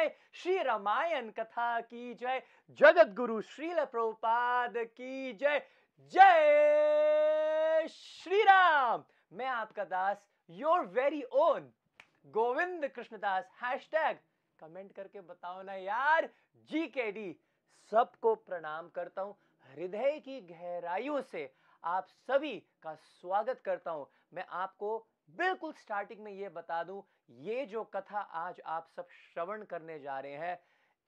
जय श्री रामायण कथा की जय, जगत गुरु श्रील प्रभुपाद की जय। जय श्री राम। मैं आपका दास your very own Govind Krishnadas. Hashtag comment करके बताओ ना यार। जी के डी सबको प्रणाम करता हूँ। हृदय की गहराइयों से आप सभी का स्वागत करता हूँ। मैं आपको बिल्कुल स्टार्टिंग में ये बता दूँ ये जो कथा आज आप सब श्रवण करने जा रहे हैं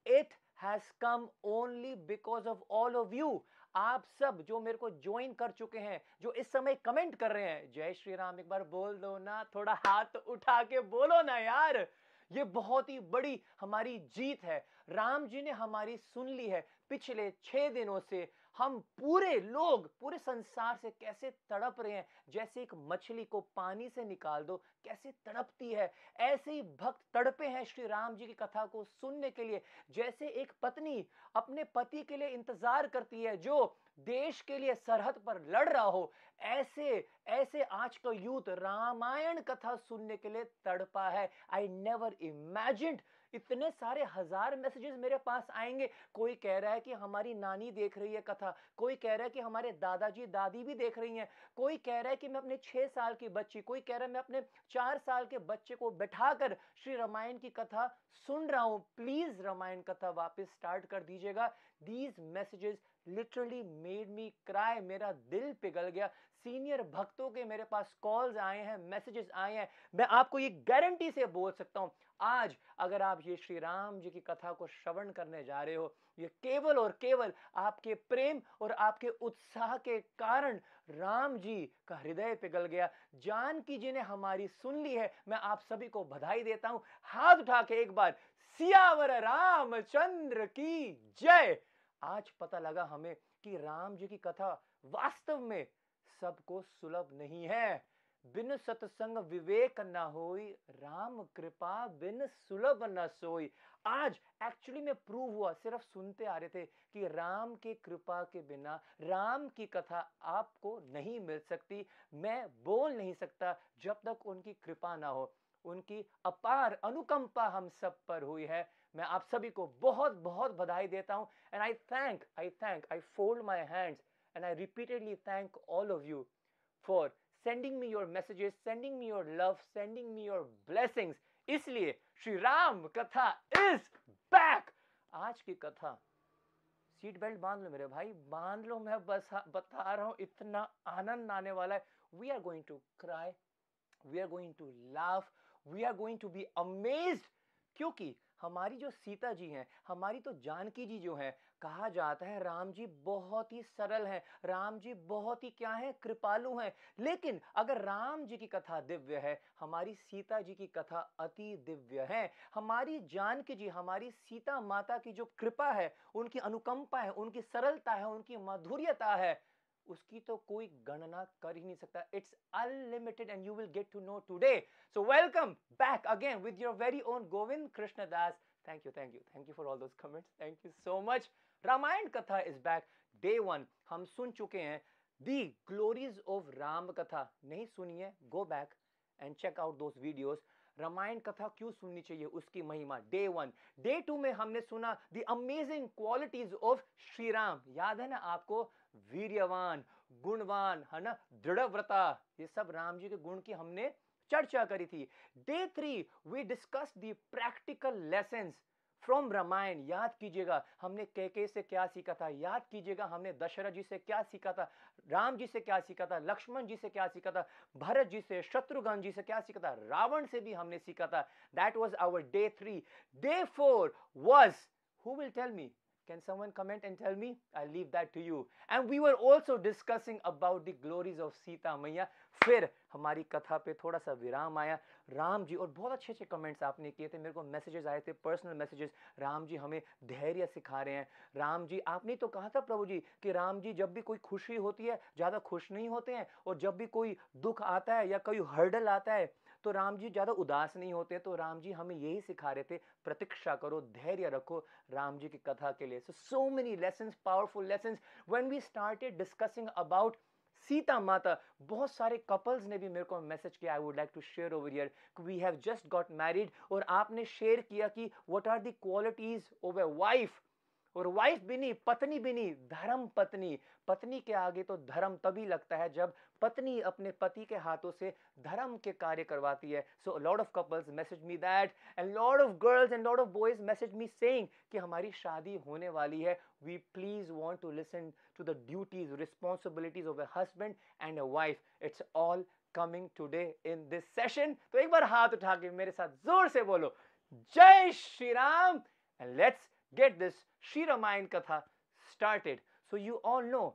it has come only because of all of you आप सब जो मेरे को ज्वाइन कर चुके हैं, जो इस समय कमेंट कर रहे हैं, जय श्री राम, एक बार बोल दो ना, थोड़ा हाथ उठा के बोलो ना यार। ये बहुत ही बड़ी हमारी जीत है। राम जी ने हमारी सुन ली है पिछले छह दिनों से। हम पूरे लोग, पूरे संसार से कैसे तड़प रहे हैं? जैसे एक मछली को पानी से निकाल दो, कैसे तड़पती है? ऐसे ही भक्त तड़पे हैं श्री राम जी की कथा को सुनने के लिए। जैसे एक पत्नी अपने पति के लिए इंतज़ार करती है, जो देश के लिए सरहद पर लड़ रहा हो, ऐसे ऐसे आज का यूथ रामायण कथा सुनने के लिए तड़पा है। आई नेवर इमेजिड इतने सारे हज़ार मैसेजेस मेरे पास आएँगे। कोई कह रहा है कि हमारी नानी देख रही है कथा, कोई कह रहा है कि हमारे दादाजी, दादी भी देख रही हैं, कोई कह रहा है कि मैं अपने छह साल की बच्ची, कोई कह रहा है मैं अपने चार साल के बच्चे को बैठा कर श्री रामायण की कथा सुन रहा हूँ। प्लीज़ रामायण कथा वापस स्टार्ट कर दीजिएगा। These messages literally made me cry मेरा दिल पिघल गया। सीनियर भक्तों के मेरे पास कॉल्स आए हैं मैसेजेस आए हैं। मैं आपको ये गारंटी से बोल सकता हूँ, आज अगर आप ये श्री राम जी की कथा को श्रवण करने जा रहे हो, ये केवल और केवल आपके प्रेम और आपके उत्साह के कारण राम जी का हृदय पिघल गया। जानकी जी ने हमारी सुन ली है। मैं आप सभी को बधाई देता हूँ। हाथ उठा के एक बार, सियावर रामचंद्र की जय। आज पता लगा हमें कि राम जी की कथा वास्तव में सबको सुलभ नहीं है। बिन सत्संग विवेक न होई, राम कृपा बिन सुलभ न सोई। आज एक्चुअली में प्रूव हुआ, सिर्फ़ सुनते आ रहे थे कि राम की कृपा के बिना, राम की कथा आपको नहीं मिल सकती। मैं बोल नहीं सकता जब तक उनकी कृपा ना हो। उनकी अपार अनुकंपा हम सब पर हुई है। मैं आप सभी को बहुत बहुत बधाई देता हूँ। And I thank I thank I fold my hands and I repeatedly thank all of you for sending me your messages sending me your love sending me your blessings इसलिए श्री राम, कथा इज़ बैक आज की कथा। Seat belt बाँध लो मेरे भाई, बाँध लो मैं बस, बता रहा हूँ, इतना आनंद आने वाला है। We are going to cry we are going to laugh we are going to be amazed क्योंकि हमारी जो सीता जी हैं, हमारी तो जानकी जी जो हैं, कहा जाता है राम जी बहुत ही सरल हैं, राम जी बहुत ही क्या हैं, कृपालु हैं। लेकिन अगर राम जी की कथा दिव्य है, हमारी सीता जी की कथा अति दिव्य है। हमारी जानकी जी, हमारी सीता माता की जो कृपा है, उनकी अनुकंपा है, उनकी सरलता है, उनकी माधुर्यता है उसकी तो कोई गणना कर ही नहीं सकता। It's unlimited and you will get to know today so welcome back again with your very own Govind Krishna Das thank you thank you thank you for all those comments thank you so much Ramayan Katha is back day one हम सुन चुके हैं दी glories of Ram कथा नहीं सुनिए go back and check out those videos Ramayan कथा क्यों सुननी चाहिए? उसकी महिमा। डे वन डे टू में हमने सुना the amazing qualities of Shri Ram याद है ना आपको? वीर्यवान, गुणवान, है ना? दृढ़व्रता, ये सब राम जी के गुण की हमने चर्चा करी थी। Day three we discussed the practical lesson from Ramayan याद कीजिएगा, हमने कैके से क्या सीखा था? याद कीजिएगा, हमने दशरथ जी से क्या सीखा था? राम जी से क्या सीखा था? लक्ष्मण जी से क्या सीखा था? भरत जी से, शत्रुघ्न जी से क्या सीखा था? रावण से भी हमने सीखा था। That was our day three day four was who will tell me Can someone comment and tell me? I'll leave that to you. And we were also discussing about the glories of Sita Maya. फिर हमारी कथा पे थोड़ा सा विराम आया राम जी, और बहुत अच्छे अच्छे कमेंट्स आपने किए थे मेरे को मैसेजेस आए थे पर्सनल मैसेजेस राम जी हमें धैर्य सिखा रहे हैं राम जी, आपने तो कहा था प्रभु जी कि राम जी, जब भी कोई खुशी होती है, ज़्यादा खुश नहीं होते हैं और जब भी कोई दुख आता है या कोई हर्डल आता है तो राम जी ज़्यादा उदास नहीं होते तो राम जी हमें यही सिखा रहे थे, प्रतीक्षा करो, धैर्य रखो राम जी की कथा के लिए। So so many lesson powerful lesson when we started discussing about Sita Mata, बहुत सारे कपल्स ने भी मेरे को मैसेज किया I would like to share over here we have just got married और आपने शेयर किया कि what are the qualities of a wife और वाइफ भी नहीं, पत्नी भी नहीं, धर्म पत्नी। पत्नी के आगे तो धर्म तभी लगता है जब पत्नी अपने पति के हाथों से धर्म के कार्य करवाती है। So lord of couples message me that and lord of girls and lord of boys message me saying कि हमारी शादी होने वाली है। We please want to listen to the duties responsibilities of a husband and a wife it's all coming today in this session तो एक बार हाथ उठा के मेरे साथ ज़ोर से बोलो, जय Shri Ram and let's get this Sri Ramayan Katha started. So you all know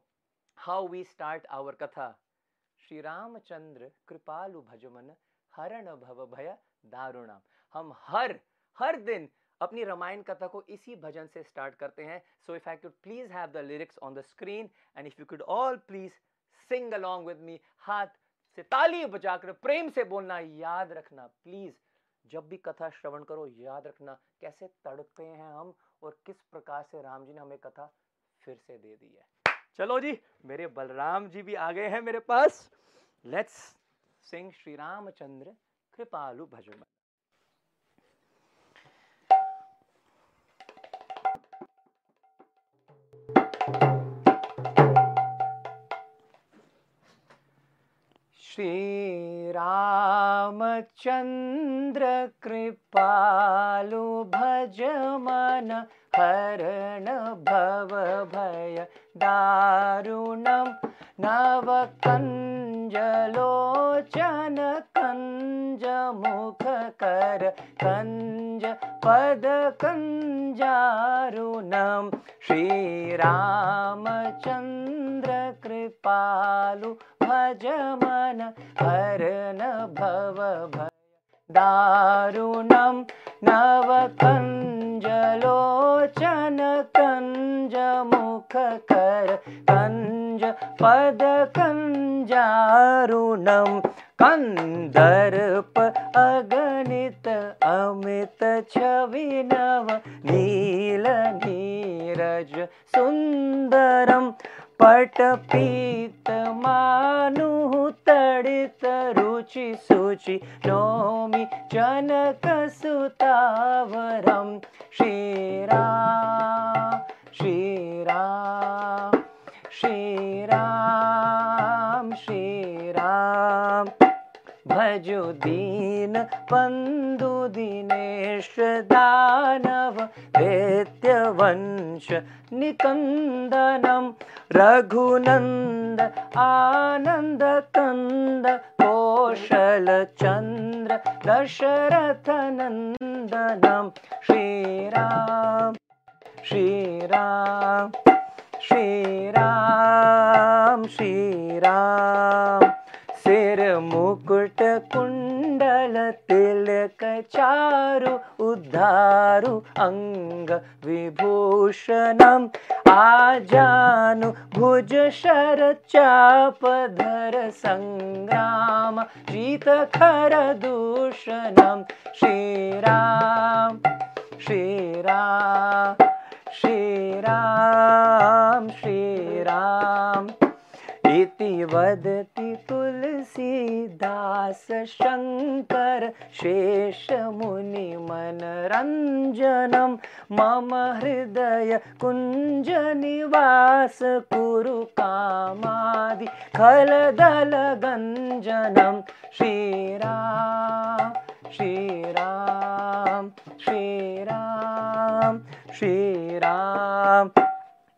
how we start our Katha. Shri Ramchandra कृपालु भजमन हरण भव भय दारुणाम हम हर हर दिन अपनी रामायण कथा को इसी भजन से स्टार्ट करते हैं so if I could please have the lyrics on the screen and if you could all please sing along with me हाथ से ताली बजाकर प्रेम से बोलना, याद रखना प्लीज़ जब भी कथा श्रवण करो, याद रखना, कैसे तड़पते हैं हम और किस प्रकार से राम जी ने हमें कथा फिर से दे दी है। चलो जी, मेरे बलराम जी भी आ गए हैं मेरे पास। लेट्स सिंह श्री रामचंद्र कृपालु भजन। श्री रामचंद्र कृपालु भज मन हरण भव भय दारुणम नवकञ्जलोचन कञ्जमुखकर कञ्ज पदकञ्जारुणं श्रीरामचन्द्रकृपालु भजमन हरन भव दारुणं नवकञ्ज कञ्जलोचन कञ्जमुख कर कञ्ज पद कञ्जारुणं कन्दर्प अगणित अमित छिनव लील निरज सुन्दरम् पट् पीतमानुत रुचि शुचि नोमि जनकसुतावरं सुतावरं। शेरा शेरा शेरा भजो दीन बन्धु दिनेश दानव दैत्यवंश निकन्दनं रघुनन्द आनन्द कन्द कौशलचन्द्र दशरथनन्दनं श्रीराम श्रीराम श्रीराम श्रीराम कुट्टकुण्डल तिलकचारु उद्धारु अङ्गविभूषणम् आजानु भुजशरचापधरसङ्ग्राम सङ्ग्राम श्रीराम दूषणं श्रीराम श्रीराम श्रीराम। इति वदति तुलसीदास शङ्कर शेषमुनिमनरञ्जनं मम हृदय कुञ्जनिवास कुरु कामादि खलदलगञ्जनं श्रीराम श्रीराम श्रीराम श्रीराम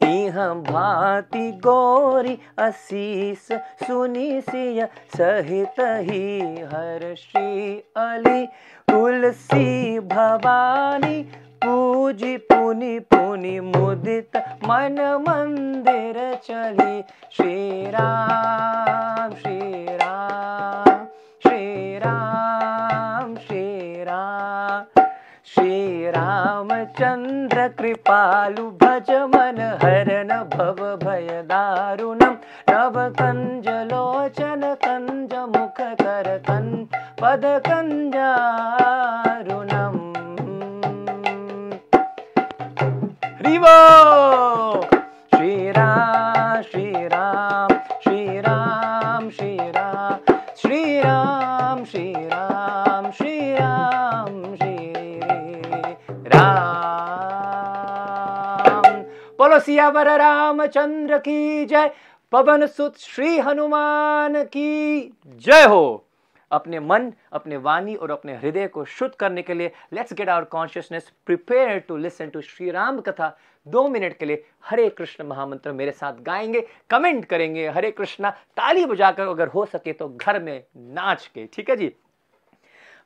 इह भांति गौरी असीस, सुनी सिय सहित ही हर श्री अली। तुलसी भवानी, पूजी पुनि पुनि मुदित, मन मंदिर चली। श्री राम श्री राम श्री राम श्री राम। श्रीरामचन्द्र कृपालु भज मन हरन न भव भयदारुणं। नवकञ्जलोचन कञ्जमुख कन् पदकञ्जारुणम् हरिवो श्रीराम श्रीराम श्रीराम। सियावर रामचंद्र की जय। पवन सुत श्री हनुमान की जय हो। अपने मन, अपने वाणी और अपने हृदय को शुद्ध करने के लिए let's get our consciousness prepare to listen to Shri Ram Katha दो मिनट के लिए हरे कृष्ण महामंत्र मेरे साथ गाएँगे कमेंट करेंगे, हरे कृष्णा ताली बजाकर अगर हो सके तो घर में नाच के, ठीक है जी?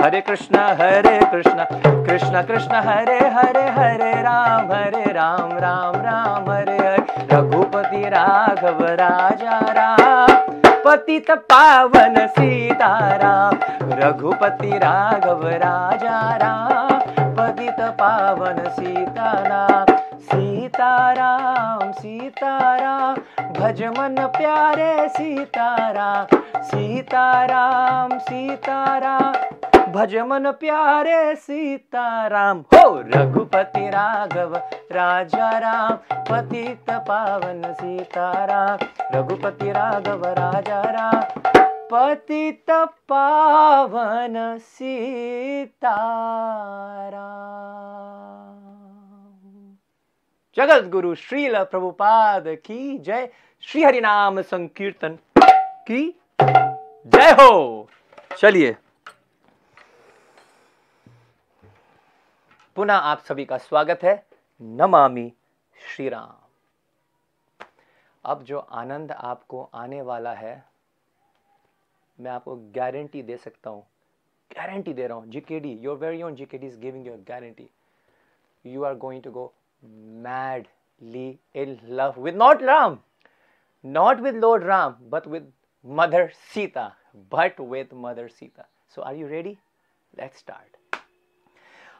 हरे कृष्ण हरे कृष्ण कृष्ण कृष्ण, हरे हरे हरे, राम हरे, राम राम राम, हरे हरे। रघुपति राघव राजा, राम। पतित पावन सीताराम रघुपति राघव राजा, राम। पतित पावन सीताराम सीताराम सीताराम भज मन प्यारे सीताराम सीताराम सीताराम भज मन प्यारे सीताराम। हो! रघुपति राघव राजा राम पतित पावन सीताराम। रघुपति राघव राजा राम पतित पावन सीताराम। जगत गुरु श्रील प्रभुपाद की जय। श्री हरि नाम संकीर्तन की जय हो। चलिए। पुनः आप सभी का स्वागत है। नमामि श्री राम अब जो आनंद आपको आने वाला है, मैं आपको गारंटी दे सकता हूँ। गारंटी दे रहा हूँ। GKD your very own GKD is giving your guarantee you are going to go madly in love with not Ram not with Lord Ram but with mother Sita but with mother Sita so are you ready let's start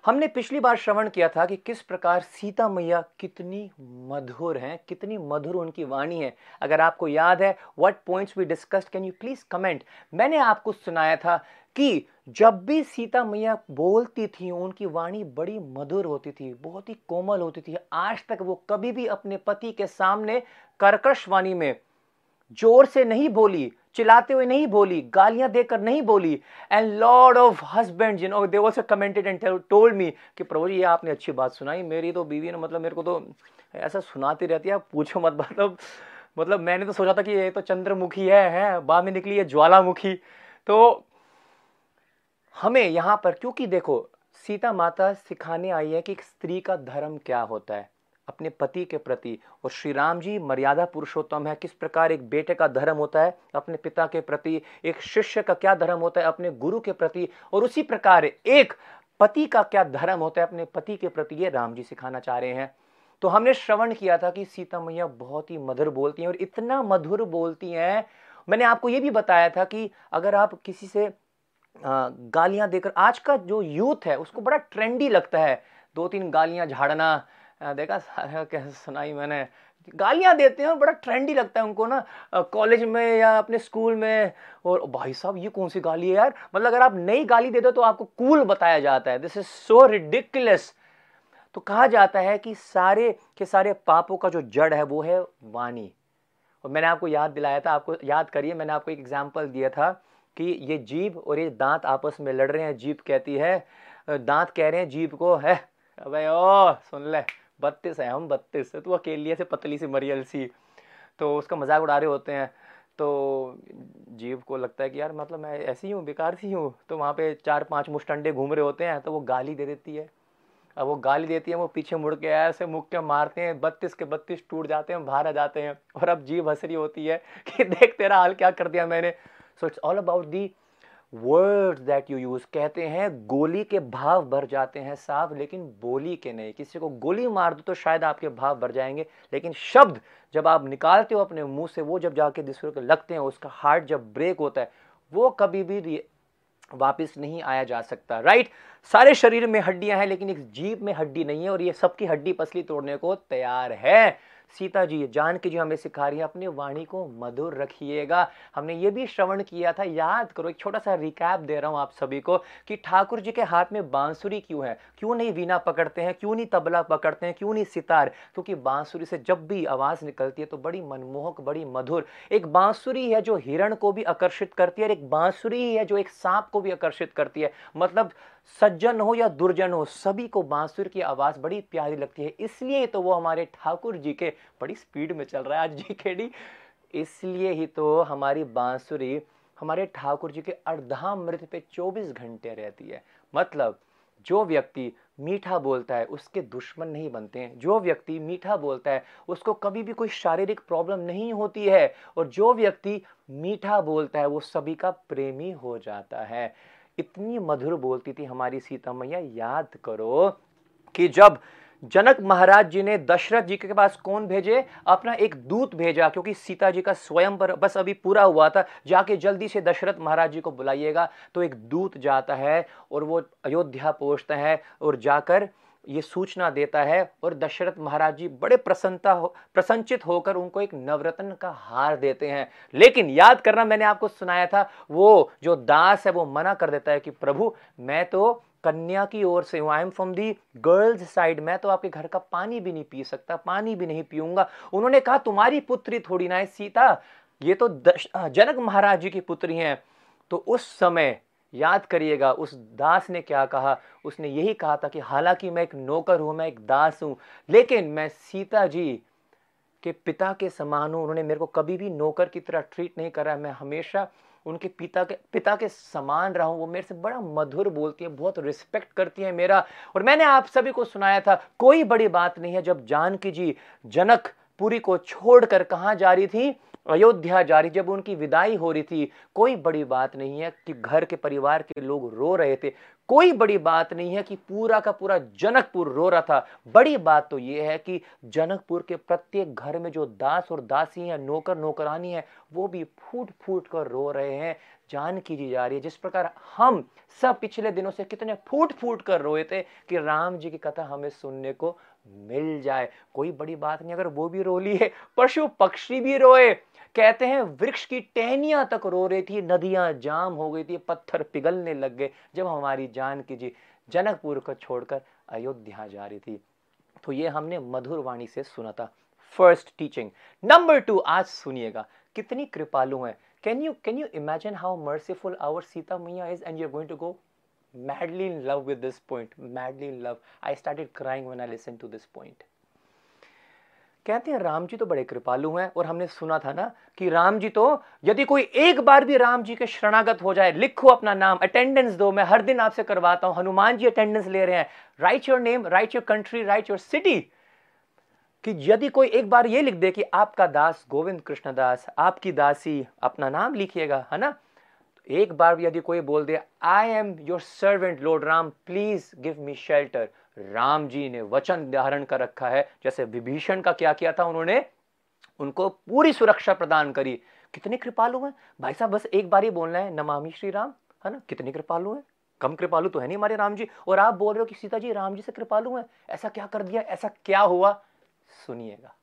हमने पिछली बार श्रवण किया था कि किस प्रकार सीता मैया कितनी मधुर हैं, कितनी मधुर उनकी वाणी है। अगर आपको याद है what points we discussed can you please comment मैंने आपको सुनाया था कि जब भी सीता मैया बोलती थी, उनकी वाणी बड़ी मधुर होती थी, बहुत ही कोमल होती थी। आज तक वो कभी भी अपने पति के सामने कर्कश वाणी में ज़ोर से नहीं बोली चिल्लाते हुए नहीं बोली गालियाँ देकर नहीं बोली। And lord of husband you know they also commented and told me कि प्रभु जी आपने अच्छी बात सुनाई। मेरी तो बीवी ने मतलब मेरे को तो ऐसा सुनाती रहती है पूछो मत। मतलब मतलब मैंने तो सोचा था कि ये तो चंद्रमुखी है, है बाद में निकली है ज्वालामुखी। तो हमें यहाँ पर क्योंकि देखो सीता माता सिखाने आई है कि एक स्त्री का धर्म क्या होता है। अपने पति के प्रति। और श्री राम जी, मर्यादा पुरुषोत्तम है। किस प्रकार एक बेटे का धर्म होता है, अपने पिता के प्रति, एक शिष्य का क्या धर्म होता है, अपने गुरु के प्रति, और उसी प्रकार एक पति का क्या धर्म होता है, अपने पति के प्रति, ये राम जी सिखाना चाह रहे हैं। तो हमने श्रवण किया था कि सीता मैया बहुत ही मधुर बोलती हैं और इतना मधुर बोलती हैं। मैंने आपको ये भी बताया था कि अगर आप किसी से गालियाँ देकर, आज का जो यूथ है, उसको बड़ा ट्रेंडी लगता है। दो तीन गालियाँ झाड़ना देखा कैसे सुनाई मैंने। गालियाँ देते हैं और बड़ा ट्रेंडी लगता है उनको ना कॉलेज में या अपने स्कूल में। और भाई साहब, ये कौन सी गाली है यार? मतलब अगर आप नई गाली दे दो तो आपको कूल बताया जाता है। दिस इज़ सो रिडिकुलस तो कहा जाता है कि सारे के सारे पापों का जो जड़ है, वो है वाणी। और मैंने आपको याद दिलाया था, आपको याद करिए, मैंने आपको एक एग्ज़ाम्पल दिया था कि ये जीभ और ये दांत आपस में लड़ रहे हैं। जीभ कहती है दांत कह रहे हैं, जीभ को, है, अबे ओ, सुन ले बत्तीस है, हम बत्तीस तू अकेली से पतली सी मरियल सी तो उसका मज़ाक उड़ा रहे होते हैं। तो जीव को लगता है कि यार मतलब मैं ऐसी हूँ बेकार सी हूँ तो वहाँ पे चार पाँच मुस्टंडे घूम रहे होते हैं तो वो गाली दे देती है। अब वो गाली देती है, वो पीछे मुड़ के ऐसे मुख के मारते हैं, बत्तीस के बत्तीस टूट जाते हैं, बाहर आ जाते हैं, और अब जीव हंस रही होती है कि देख तेरा हाल क्या कर दिया मैंने। So it's all about the words that you use कहते हैं, गोली के भाव भर जाते हैं साफ़, लेकिन बोली के नहीं। किसी को गोली मार दो तो शायद आपके भाव भर जाएँगे, लेकिन शब्द जब आप निकालते हो अपने मुँह से, वो जब जाके दूसरे को लगते हैं, उसका हार्ट जब ब्रेक होता है, वो कभी भी वापस नहीं आया जा सकता राइट सारे शरीर में हड्डियाँ हैं, लेकिन एक जीप में हड्डी नहीं है, और ये सबकी हड्डी पसली तोड़ने को तैयार है। सीता जी, जान के जो हमें सिखा रही है, अपनी वाणी को मधुर रखिएगा। हमने ये भी श्रवण किया था, याद करो, एक छोटा सा रिकैप दे रहा हूँ आप सभी को, कि ठाकुर जी के हाथ में बांसुरी क्यों है? क्यों नहीं वीणा पकड़ते हैं? क्यों नहीं तबला पकड़ते हैं? क्यों नहीं सितार? क्योंकि बांसुरी से जब भी आवाज़ निकलती है तो बड़ी मनमोहक, बड़ी मधुर। एक बांसुरी है जो हिरण को भी आकर्षित करती है, और एक बांसुरी है जो एक सांप को भी आकर्षित करती है। मतलब सज्जन हो या दुर्जन हो, सभी को बांसुर की आवाज़ बड़ी प्यारी लगती है। इसलिए तो वो हमारे ठाकुर जी के बड़ी स्पीड में चल रहा है आज जी खेड़ी इसलिए ही तो हमारी बांसुरी हमारे ठाकुर जी के अर्धामृत पे 24 घंटे रहती है। मतलब जो व्यक्ति मीठा बोलता है, उसके दुश्मन नहीं बनते हैं। जो व्यक्ति मीठा बोलता है, उसको कभी भी कोई शारीरिक प्रॉब्लम नहीं होती है। और जो व्यक्ति मीठा बोलता है, वो सभी का प्रेमी हो जाता है। इतनी मधुर बोलती थी हमारी सीता मैया, याद करो कि जब जनक महाराज जी ने दशरथ जी के पास कौन भेजे? अपना एक दूत भेजा, क्योंकि सीता जी का स्वयं पर बस अभी पूरा हुआ था। जाके जल्दी से दशरथ महाराज जी को बुलाइएगा। तो एक दूत जाता है और वो अयोध्या पहुँचता है और जाकर ये सूचना देता है और दशरथ महाराज जी बड़े प्रसन्नता हो, प्रसन्नचित होकर उनको एक नवरत्न का हार देते हैं। लेकिन याद करना, मैंने आपको सुनाया था, वो जो दास है, वो मना कर देता है कि, प्रभु, मैं तो कन्या की ओर से हूँ। I am from the girls side मैं तो आपके घर का पानी भी नहीं पी सकता, पानी भी नहीं पीऊँगा। उन्होंने कहा, तुम्हारी पुत्री थोड़ी ना है, सीता। ये तो जनक महाराज जी की पुत्री हैं। तो उस समय याद करिएगा, उस दास ने क्या कहा? उसने यही कहा था कि हालाँकि मैं एक नौकर हूँ, मैं एक दास हूँ, लेकिन मैं सीता जी के पिता के समान हूँ। उन्होंने मेरे को कभी भी नौकर की तरह ट्रीट नहीं करा। मैं हमेशा उनके पिता के पिता के समान रहा हूँ। वो मेरे से बड़ा मधुर बोलती है, बहुत रिस्पेक्ट करती है मेरा। और मैंने आप सभी को सुनाया था, कोई बड़ी बात नहीं है। जब जानकी जी जनक पुरी को छोड़कर कहाँ जा रही थी अयोध्या जा रही जब उनकी विदाई हो रही थी, कोई बड़ी बात नहीं है कि घर के परिवार के लोग रो रहे थे। कोई बड़ी बात नहीं है कि पूरा का पूरा जनकपुर रो रहा था। बड़ी बात तो यह है कि जनकपुर के प्रत्येक घर में जो दास और दासी हैं, नौकर नौकरानी है, वो भी फूट फूट कर रो रहे हैं, जान कीजिए जा रही है। जिस प्रकार हम सब पिछले दिनों से कितने फूट फूट कर रोए थे कि राम जी की कथा हमें सुनने को मिल जाए। कोई बड़ी बात नहीं, अगर वो भी रो ली है पशु पक्षी भी रोए। कहते हैं, वृक्ष की टहनियाँ तक रो रही थी, नदियाँ जाम हो गई थी, पत्थर पिघलने लग गए। जब हमारी जान की जी जनकपुर को छोड़कर अयोध्या जा रही थी तो ये हमने मधुर वाणी से सुना था। फ़र्स्ट टीचिंग नंबर टू आज सुनिएगा। कितनी कृपालु है। Can you can you imagine how merciful our Sita Maiya is and you going to go madly in love with this point, madly in love. I started crying when i listened to this point. कहते हैं, राम जी तो बड़े कृपालु हैं, और हमने सुना था ना कि राम जी तो यदि कोई एक बार भी राम जी के शरणागत हो जाए, लिखो अपना नाम अटेंडेंस दो, मैं हर दिन आपसे करवाता हूँ, हनुमान जी अटेंडेंस ले रहे हैं। Write your name write your country write your city कि यदि कोई एक बार ये लिख दे कि आपका दास गोविंद कृष्ण दास आपकी दासी अपना नाम लिखिएगा, है ना? एक बार भी यदि कोई बोल दे I am your servant Lord Ram please give me shelter Ram ji ने वचन धारण कर रखा है। जैसे विभीषण का क्या किया था उन्होंने? उनको पूरी सुरक्षा प्रदान करी। कितने कृपालु हैं? भाई साहब, बस एक बार ही बोलना है, नमामि श्री राम, है ना? कितने कृपालु हैं? कम कृपालु तो है नहीं हमारे राम जी। और आप बोल रहे हो कि सीता जी, राम जी से कृपालु हैं? ऐसा क्या कर दिया? ऐसा क्या हुआ? सुनिएगा।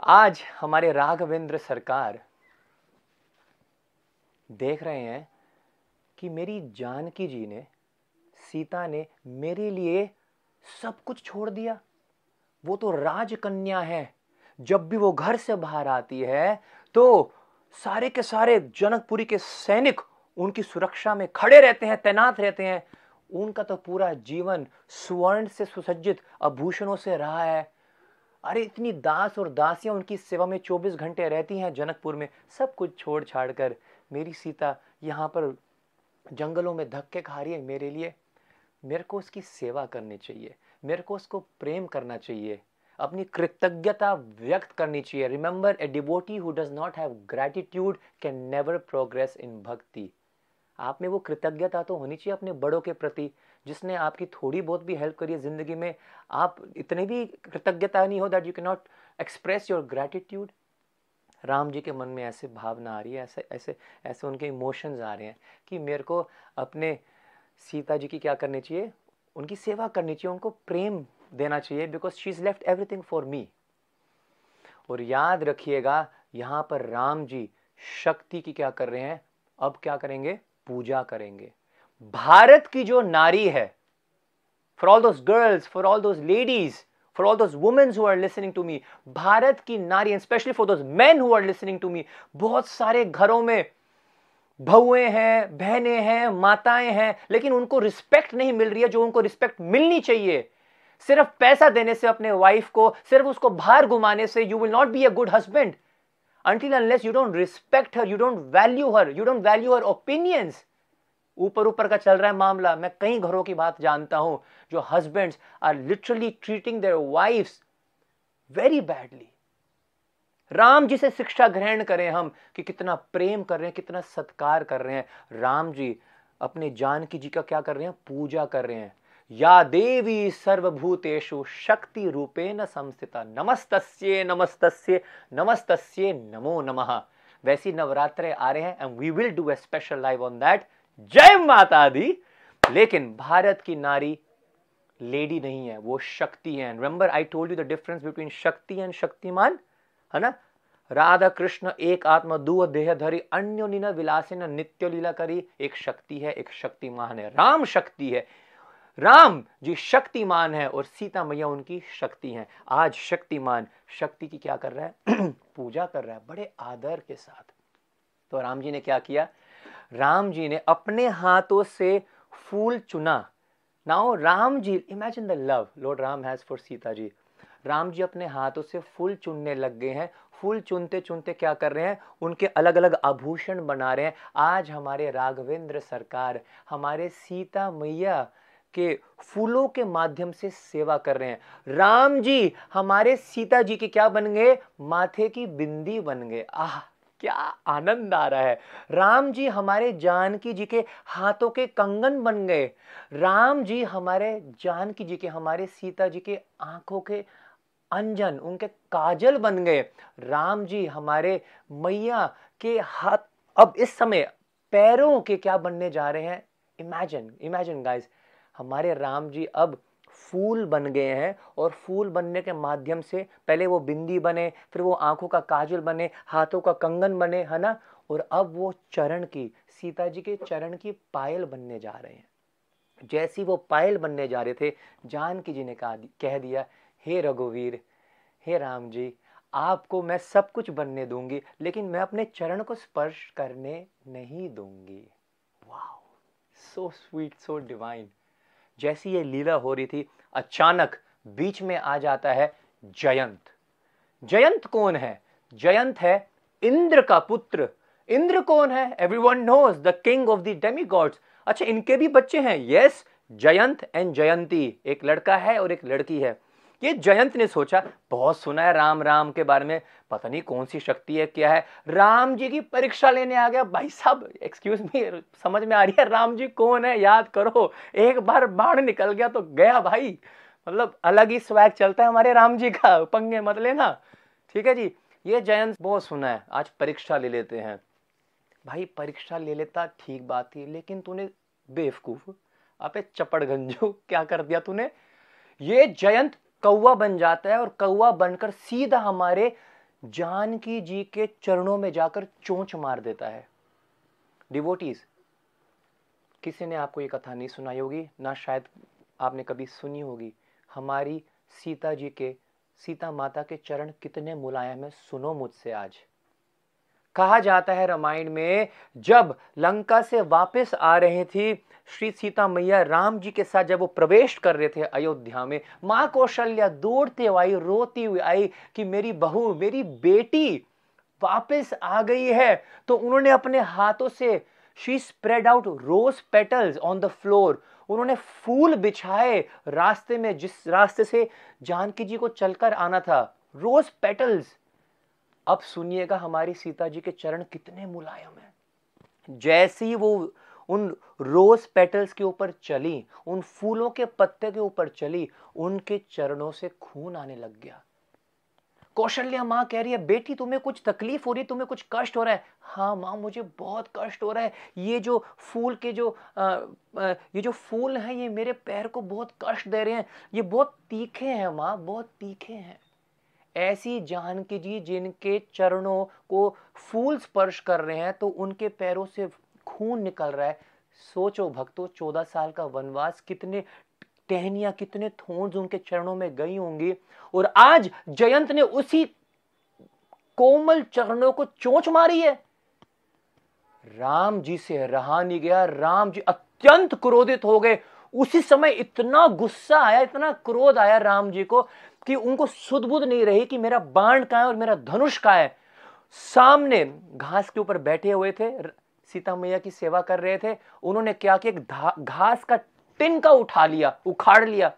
आज हमारे राघवेंद्र सरकार देख रहे हैं कि मेरी जानकी जी ने, सीता ने मेरे लिए सब कुछ छोड़ दिया। वो तो राजकन्या है। जब भी वो घर से बाहर आती है तो सारे के सारे जनकपुरी के सैनिक उनकी सुरक्षा में खड़े रहते हैं, तैनात रहते हैं। उनका तो पूरा जीवन स्वर्ण से सुसज्जित आभूषणों से रहा है। अरे, इतनी दास और दासियाँ उनकी सेवा में 24 घंटे रहती हैं जनकपुर में। सब कुछ छोड़ छाड़ कर मेरी सीता यहाँ पर जंगलों में धक्के खा रही है मेरे लिए। मेरे को उसकी सेवा करनी चाहिए। मेरे को उसको प्रेम करना चाहिए। अपनी कृतज्ञता व्यक्त करनी चाहिए। Remember a devotee who does not have gratitude can never progress in bhakti आप में वो कृतज्ञता तो होनी चाहिए अपने बड़ों के प्रति, जिसने आपकी थोड़ी बहुत भी हेल्प करी है ज़िंदगी में। आप इतने भी कृतज्ञता नहीं हो that you can not express your gratitude Ram ji के मन में ऐसे भावना आ रही है, ऐसे ऐसे ऐसे उनके इमोशंस आ रहे हैं कि मेरे को अपने सीता जी की क्या करनी चाहिए? उनकी सेवा करनी चाहिए, उनको प्रेम देना चाहिए because she is left everything for me और याद रखिएगा, यहाँ पर राम जी शक्ति की क्या कर रहे हैं? अब क्या करेंगे? पूजा करेंगे। भारत की जो नारी है for all those girls for all those ladies for all those women who are listening to me Bharat की नारी and specially for those man who are listening to me बहुत सारे घरों में बहुएँ हैं, बहनें हैं, माताएँ हैं, लेकिन उनको रिस्पेक्ट नहीं मिल रही है, जो उनको रिस्पेक्ट मिलनी चाहिए। सिर्फ़ पैसा देने से अपने वाइफ को, सिर्फ़ उसको बाहर घुमाने से you will not be a good husband until unless you don't respect her, you don't value her, you don't value her opinions ऊपर ऊपर का चल रहा है मामला। मैं कई घरों की बात जानता हूँ, जो husbands are literally treating their wives very badly Ram ji से शिक्षा ग्रहण करें हम कि कितना प्रेम कर रहे हैं, कितना सत्कार कर रहे हैं। राम जी अपने जानकी जी का क्या कर रहे हैं? पूजा कर रहे हैं। या देवी सर्वभूतेषु शक्ति रूपेण संस्थिता। नमस्तस्ये नमस्तस्ये नमस्तस्ये नमो नमः। वैसी नवरात्रे आ रहे हैं and we will do a special live on that जय माता दी। लेकिन भारत की नारी लेडी नहीं है, वो शक्ति है। Remember I told you the difference between Shakti and Shaktimaan, है ना? राधा कृष्ण एक आत्मा, दु देह धरी, अन्य विलासिन, नित्य लीला करी। एक शक्ति है, एक शक्तिमान है। राम शक्ति है। राम जी शक्तिमान है और सीता मैया उनकी शक्ति है। आज शक्तिमान, शक्ति की क्या कर रहा है? पूजा कर रहा है, बड़े आदर के साथ। तो राम जी ने क्या किया? राम जी ने अपने हाथों से फूल चुना। Now Ram ji imagine the love lord Ram has for Sita ji Ram ji अपने हाथों से फूल चुनने लग गए हैं। फूल चुनते चुनते क्या कर रहे हैं? उनके अलग अलग आभूषण बना रहे हैं। आज हमारे राघवेंद्र सरकार, हमारे सीता मैया के फूलों के माध्यम से सेवा कर रहे हैं। राम जी, हमारे सीता जी के क्या बन गए? माथे की बिंदी बन गए। आह! क्या आनंद आ रहा है। राम जी हमारे जानकी जी के हाथों के कंगन बन गए। राम जी हमारे जानकी जी के, हमारे सीता जी के आँखों के अंजन, उनके काजल बन गए। राम जी हमारे मैया के हाथ, अब इस समय पैरों के क्या बनने जा रहे हैं? इमेजिन इमेजिन गाइस हमारे राम जी अब फूल बन गए हैं और फूल बनने के माध्यम से पहले वो बिंदी बने, फिर वो आँखों का काजल बने, हाथों का कंगन बने, है ना? और अब वो चरण की सीता जी के चरण की पायल बनने जा रहे हैं। जैसी वो पायल बनने जा रहे थे, जानकी जी ने कहा, कह दिया, हे रघुवीर, हे राम जी, आपको मैं सब कुछ बनने दूँगी, लेकिन मैं अपने चरण को स्पर्श करने नहीं दूँगी। वाह सो स्वीट सो डिवाइन जैसी ये लीला हो रही थी, अचानक बीच में आ जाता है जयंत। जयंत कौन है? जयंत है इंद्र का पुत्र। इंद्र कौन है? Everyone knows the king of the demigods अच्छा इनके भी बच्चे हैं। Yes Jayant and Jayanti. एक लड़का है और एक लड़की है। ये जयंत ने सोचा, बहुत सुना है राम राम के बारे में, पता नहीं कौन सी शक्ति है, क्या है। राम जी की परीक्षा लेने आ गया। भाई साहब एक्सक्यूज मी समझ में आ रही है, राम जी कौन है, याद करो। एक बार बाढ़ निकल गया तो गया भाई। मतलब अलग ही स्वैग चलता है हमारे राम जी का, पंगे मत लेना। ठीक है जी, ये जयंत बहुत सुना है, आज परीक्षा ले लेते हैं। भाई, परीक्षा ले लेता, ठीक बात थी लेकिन तूने बेवकूफ़ अबे चपड़गंजू, क्या कर दिया तूने? ये जयंत कौवा बन जाता है और कौवा बनकर सीधा हमारे जानकी जी के चरणों में जाकर चोंच मार देता है। डिवोटीज किसी ने आपको ये कथा नहीं सुनाई होगी, ना शायद आपने कभी सुनी होगी। हमारी सीता जी के, सीता माता के चरण कितने मुलायम है, सुनो मुझसे आज। कहा जाता है रामायण में, जब लंका से वापस आ रहे थी, श्री सीता मैया राम जी के साथ जब वो प्रवेश कर रहे थे अयोध्या में, माँ कौशल्या दौड़ते हुए आई, रोती हुई आई कि मेरी बहू, मेरी बेटी वापस आ गई है। तो उन्होंने अपने हाथों से she spread out rose petals on the floor उन्होंने फूल बिछाए रास्ते में, जिस रास्ते से जानकी जी को चलकर आना था। रोज पेटल्स अब सुनिएगा हमारी सीता जी के चरण कितने मुलायम हैं। जैसी वो उन रोज पेटल्स के ऊपर चली उन फूलों के पत्ते के ऊपर चली उनके चरणों से खून आने लग गया। कौशल्या माँ कह रही है बेटी तुम्हें कुछ तकलीफ़ हो रही है? तुम्हें कुछ कष्ट हो रहा है? हाँ माँ मुझे बहुत कष्ट हो रहा है। ये जो फूल के जो आ, आ, ये जो फूल हैं ये मेरे पैर को बहुत कष्ट दे रहे हैं। ये बहुत तीखे हैं माँ बहुत तीखे हैं। ऐसी जानकी जी जिनके चरणों को फूल स्पर्श कर रहे हैं तो उनके पैरों से खून निकल रहा है। सोचो भक्तों, चौदह साल का वनवास, कितने टहनिया, कितने थोन्स उनके चरणों में गई होंगी। और आज जयंत ने उसी कोमल चरणों को चोंच मारी है। राम जी से रहा नहीं गया। राम जी अत्यंत क्रोधित हो गए। उसी समय इतना गुस्सा आया, इतना क्रोध आया राम जी को कि उनको सुदबुद नहीं रही कि मेरा बाण का है और मेरा धनुष का है। सामने घास के ऊपर बैठे हुए थे सीता मैया की सेवा कर रहे थे। उन्होंने क्या किया? घास का तिनका उठा लिया, उखाड़ लिया।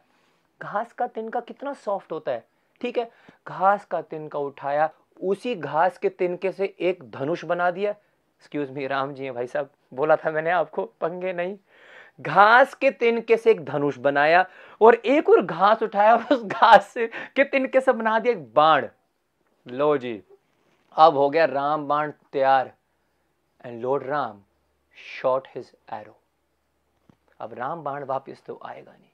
घास का तिनका कितना सॉफ्ट होता है, ठीक है? घास का तिनका उठाया, उसी घास के तिनके से एक धनुष बना दिया। एक्सक्यूज मी राम जी भाई साहब, बोला था मैंने आपको, पंगे नहीं। घास के तिनके से एक धनुष बनाया और एक और घास उठाया, और उस घास से के तिनके से बना दिया एक बाण। लो जी, अब हो गया राम बाण तैयार। And lord Ram shot his arrow अब राम बाण वापिस तो आएगा नहीं।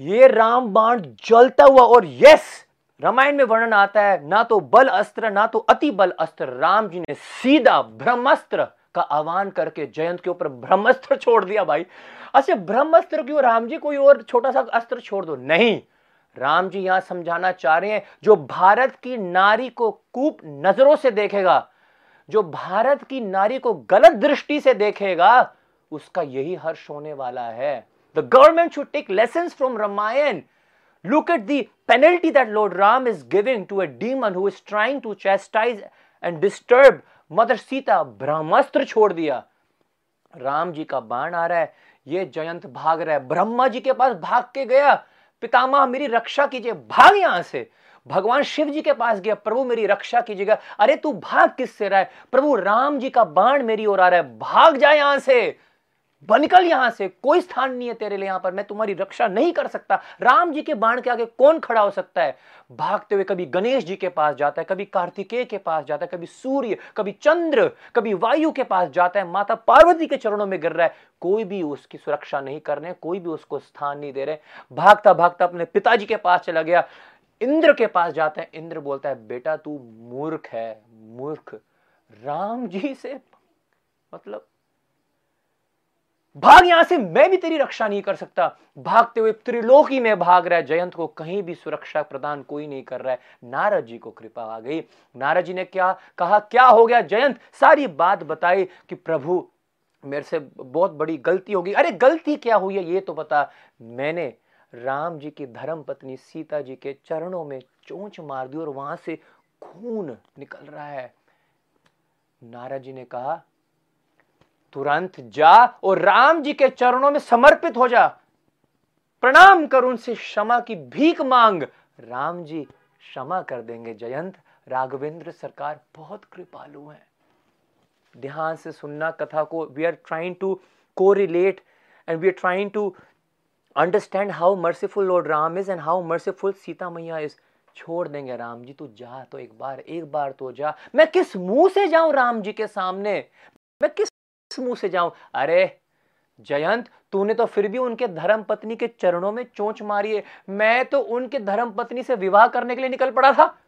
ये राम बाण जलता हुआ और यस रामायण में वर्णन आता है, ना तो बल अस्त्र, ना तो अति बल अस्त्र। राम जी ने सीधा ब्रह्मास्त्र का आह्वान करके जयंत के ऊपर ब्रह्मास्त्र छोड़ दिया भाई। अच्छा ब्रह्मास्त्र क्यों? राम जी कोई और छोटा सा अस्त्र छोड़ दो। नहीं, राम जी यहाँ समझाना चाह रहे हैं, जो भारत की नारी को कूप नज़रों से देखेगा, जो भारत की नारी को गलत दृष्टि से देखेगा, उसका यही हर्ष होने वाला है। The government should take lesson from Ramayana look at the penalty that lord Ram is giving to a demon who is trying to chastise and disturb mother Sita Brahmastra छोड़ दिया। राम जी का बाण आ रहा है, ये जयंत भाग रहा है। ब्रह्मा जी के पास भाग के गया, पितामह मेरी रक्षा कीजिए, भाग यहाँ से। भगवान शिव जी के पास गया, प्रभु मेरी रक्षा कीजिएगा। अरे तू भाग किससे रहा है? प्रभु राम जी का बाण मेरी ओर आ रहा है, भाग जाए यहाँ से। निकल यहाँ से, कोई स्थान नहीं है तेरे लिए यहाँ पर, मैं तुम्हारी रक्षा नहीं कर सकता। राम जी के बाण के आगे कौन खड़ा हो सकता है? भागते हुए कभी गणेश जी के पास जाता है, कभी कार्तिकेय के पास जाता है, कभी सूर्य, कभी चंद्र, कभी वायु के पास जाता है, माता पार्वती के चरणों में गिर रहा है। कोई भी उसकी सुरक्षा नहीं कर रहे कोई भी उसको स्थान नहीं दे रहे भागता भागता अपने पिताजी के पास चला गया। इंद्र के पास जाता है, इंद्र बोलता है, बेटा, तू मूर्ख है, मूर्ख। राम जी से मतलब भाग यहाँ से, मैं भी तेरी रक्षा नहीं कर सकता। भागते हुए त्रिलोकी में भाग रहा है। जयंत को कहीं भी सुरक्षा प्रदान कोई नहीं कर रहा है। नारद जी को कृपा आ गई। नारद जी ने क्या कहा? क्या हो गया? जयंत, सारी बात बताई कि प्रभु, मेरे से बहुत बड़ी गलती होगी। अरे, गलती क्या हुई है? ये तो बता। मैंने राम जी की धर्म पत्नी सीता जी के चरणों में चोंच मार दी और वहाँ से खून निकल रहा है। नारद जी ने कहा तुरंत जा और राम जी के चरणों में समर्पित हो जा। प्रणाम कर उनसे क्षमा की भीख मांग। राम जी क्षमा कर देंगे, जयंत। राघवेंद्र सरकार बहुत कृपालु हैं। ध्यान से सुनना कथा को। वी आर ट्राइंग टू को relate and we are trying to understand how merciful lord Ram is and how merciful Sita मैया इज़ छोड़ देंगे राम जी, तू जा तो एक बार एक बार तो जा। मैं किस मुँह से जाऊँ राम जी के सामने? मैं किस मुँह से जाऊँ। अरे, जयंत, तूने तो फिर भी उनके धर्म पत्नी के चरणों में चोंच मारी है। मैं तो उनके धर्म पत्नी से विवाह करने के लिए निकल पड़ा था।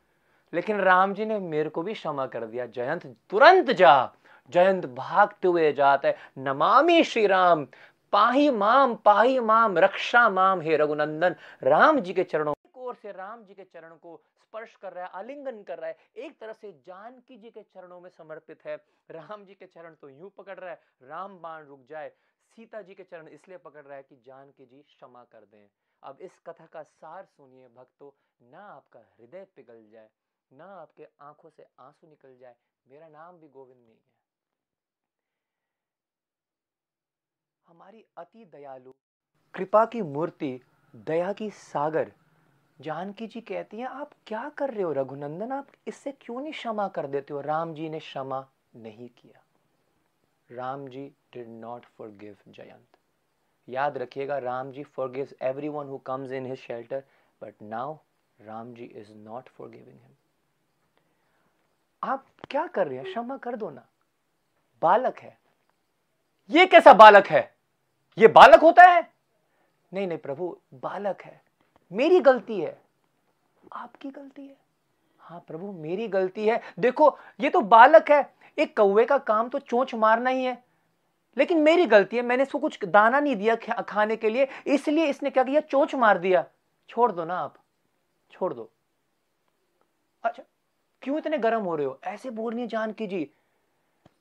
लेकिन राम जी ने मेरे को भी क्षमा कर दिया। जयंत, तुरंत जा। जयंत, भागते हुए जाता है। नमामि श्री राम। पाही माम पाही माम, रक्षा माम, हे रघुनंदन। राम जी के चरणों ओर से राम जी के चरण को स्पर्श कर रहा है, आलिंगन कर रहा है, एक तरह से जानकी जी के चरणों में समर्पित है। राम जी के चरण तो यूँ पकड़ रहा है, राम बाण रुक जाए, सीता जी के चरण इसलिए पकड़ रहा है कि जानकी जी क्षमा कर दें। अब इस कथा का सार सुनिए भक्तों, ना आपका हृदय पिघल जाए, ना आपके आँखों से आँसू निकल जाए, मेरा नाम भी गोविंद नहीं है। हमारी अति दयालु, कृपा की मूर्ति, दया की सागर जानकी जी कहती हैं, आप क्या कर रहे हो रघुनंदन? आप इससे क्यों नहीं क्षमा कर देते हो? राम जी ने क्षमा नहीं किया। Ram ji did not forgive Jayant. याद रखिएगा, Ram ji forgives everyone who comes in his shelter but now Ram ji is not forgiving him आप क्या कर रहे हैं? क्षमा कर दो ना। बालक है। ये कैसा बालक है? ये बालक होता है? नहीं नहीं, प्रभु, बालक है। मेरी गलती है। आपकी गलती है। हाँ प्रभु, मेरी गलती है। देखो, ये तो बालक है। एक कौवे का काम तो चोंच मारना ही है। लेकिन मेरी गलती है। मैंने इसको कुछ दाना नहीं दिया खाने के लिए। इसलिए इसने क्या किया? चोंच मार दिया। छोड़ दो ना आप। छोड़ दो। अच्छा क्यों इतने गर्म हो रहे हो? ऐसे बोल जान कीजिए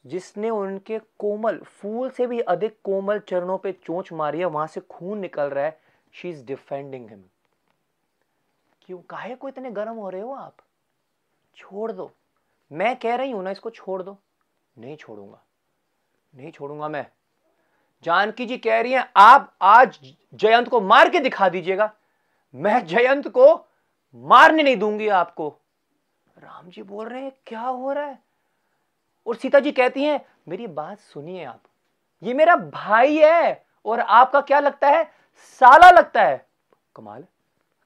जिसने उनके कोमल, फूल से भी अधिक कोमल चरणों पे चोंच मारी है, वहाँ से खून निकल रहा है। शी इज़ डिफेंडिंग हिम क्यों काहे को इतने गर्म हो रहे हो आप? छोड़ दो। मैं कह रही हूँ ना, इसको छोड़ दो। नहीं छोड़ूँगा। नहीं छोड़ूँगा मैं। जानकी जी कह रही हैं, आप आज जयंत को मार के दिखा दीजिएगा। मैं जयंत को मारने नहीं दूँगी आपको। राम जी बोल रहे हैं, क्या हो रहा है? और सीता जी कहती हैं, मेरी बात सुनिए आप। ये मेरा भाई है और आपका क्या लगता है? साला लगता है। कमाल।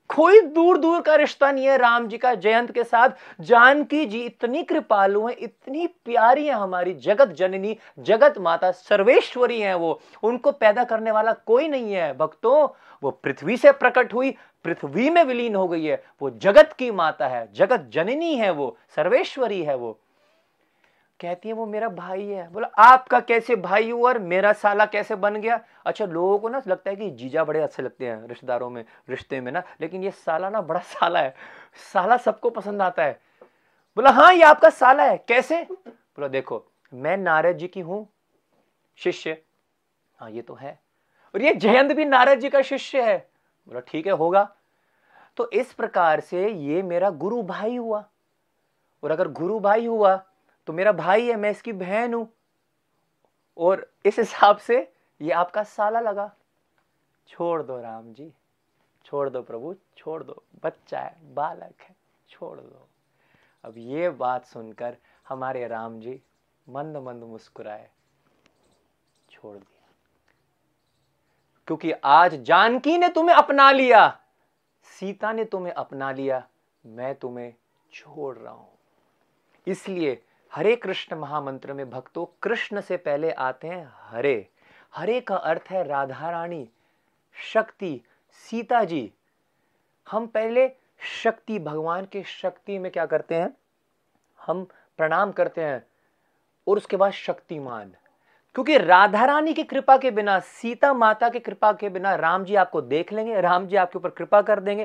कोई दूर दूर का रिश्ता नहीं है राम जी का जयंत के साथ। जानकी जी इतनी कृपालु हैं, इतनी प्यारी है हमारी जगत जननी, जगत माता, सर्वेश्वरी हैं वो। उनको पैदा करने वाला कोई नहीं है। भक्तों, वो पृथ्वी से प्रकट हुई, पृथ्वी में विलीन हो गई है। वो जगत की माता है, जगत जननी है वो, सर्वेश्वरी है वो। कहती है, वो मेरा भाई है। बोला, आपका कैसे भाई हुआ और मेरा साला कैसे बन गया? अच्छा लोगों को ना लगता है कि जीजा बड़े अच्छे लगते हैं रिश्तेदारों में, रिश्ते में ना, लेकिन ये साला ना बड़ा साला है। साला सबको पसंद आता है। बोला हाँ ये आपका साला है। कैसे? बोला, देखो, मैं नारद जी की हूँ, शिष्य। हाँ ये तो है। और ये जयंत भी नारद जी का शिष्य है। बोला, ठीक है, होगा। तो इस प्रकार से ये मेरा गुरु भाई हुआ। और अगर गुरु भाई हुआ तो मेरा भाई है, मैं इसकी बहन हूँ। और इस हिसाब से ये आपका साला लगा। छोड़ दो राम जी, छोड़ दो प्रभु, छोड़ दो। बच्चा है, बालक है, छोड़ दो। अब ये बात सुनकर हमारे राम जी मंद मंद मुस्कुराए। छोड़ दिया। क्योंकि आज जानकी ने तुम्हें अपना लिया, सीता ने तुम्हें अपना लिया, मैं तुम्हें छोड़ रहा हूँ। इसलिए हरे कृष्ण महामंत्र में भक्तों, कृष्ण से पहले आते हैं हरे। हरे का अर्थ है राधा रानी, शक्ति, सीता जी। हम पहले शक्ति, भगवान के शक्ति में क्या करते हैं? हम प्रणाम करते हैं और उसके बाद शक्तिमान। क्योंकि राधा रानी की कृपा के बिना, सीता माता की कृपा के बिना राम जी आपको देख लेंगे, राम जी आपके ऊपर कृपा कर देंगे,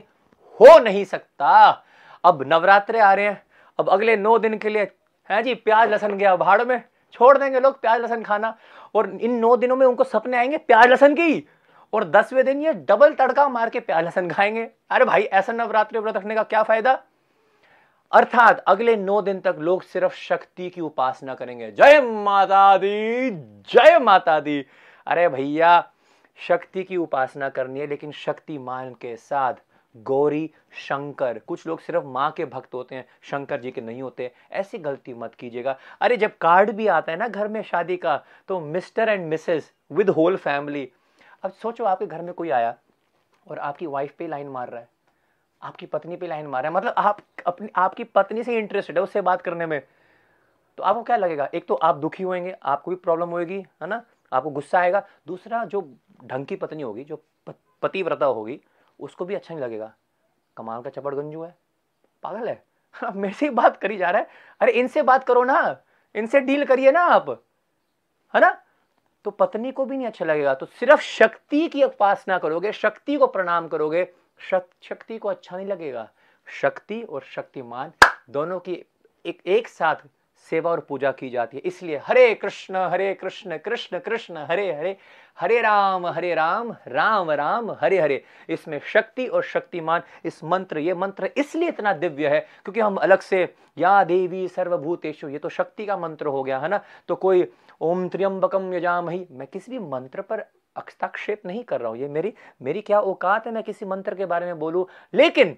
हो नहीं सकता। अब नवरात्रे आ रहे हैं, अब अगले नौ दिन के लिए है जी, प्याज, लहसन गया, भाड़ में छोड़ देंगे लोग प्याज, लहसन खाना। और इन नौ दिनों में उनको सपने आएँगे प्याज, लहसन की। और दसवें दिन ये डबल तड़का मार के प्याज, लहसन खाएँगे। अरे भाई, ऐसा नवरात्रि व्रत रखने का क्या फ़ायदा? अर्थात अगले नौ दिन तक लोग सिर्फ़ शक्ति की उपासना करेंगे। जय माता दी, जय माता दी। अरे भैया, शक्ति की उपासना करनी है, लेकिन शक्तिमान के साथ गौरी, शंकर। कुछ लोग सिर्फ़ माँ के भक्त होते हैं, शंकर जी के नहीं होते ऐसी गलती मत कीजिएगा। अरे, जब कार्ड भी आता है ना घर में शादी का तो Mr and Mrs with whole family. अब सोचो, आपके घर में कोई आया और आपकी वाइफ पे लाइन मार रहा है। आपकी पत्नी पे लाइन मार रहा है। मतलब आप अपनी, आपकी पत्नी से इंटरेस्टेड है उससे बात करने में। तो आपको क्या लगेगा? एक तो आप दुखी होंगे, आपको भी प्रॉब्लम होगी है ना? आपको गुस्सा आएगा। दूसरा, जो ढंग की पत्नी होगी, जो पतिव्रता होगी उसको भी अच्छा नहीं लगेगा। कमाल का चपड़ गंजू है। पागल है। मेरे से ही बात करी जा रहा है। अरे इनसे बात करो ना। इनसे डील करिए ना आप। है ना? तो पत्नी को भी नहीं अच्छा लगेगा। तो सिर्फ़ शक्ति की उपासना करोगे, शक्ति को प्रणाम करोगे शक्ति को अच्छा नहीं लगेगा। शक्ति और शक्तिमान दोनों की एक एक साथ सेवा और पूजा की जाती है। इसलिए हरे कृष्ण हरे कृष्ण कृष्ण कृष्ण, हरे हरे हरे राम हरे राम राम राम, हरे हरे। इसमें शक्ति और शक्तिमान, इस मंत्र, ये मंत्र इसलिए इतना दिव्य है क्योंकि हम अलग से, या देवी सर्वभूतेशु ये तो शक्ति का मंत्र हो गया, है ना? तो कोई ओम त्र्यंबकम यजामही, मैं किसी भी मंत्र पर हस्ताक्षेप नहीं कर रहा हूँ। ये मेरी मेरी क्या औकात है मैं किसी मंत्र के बारे में बोलूँ? लेकिन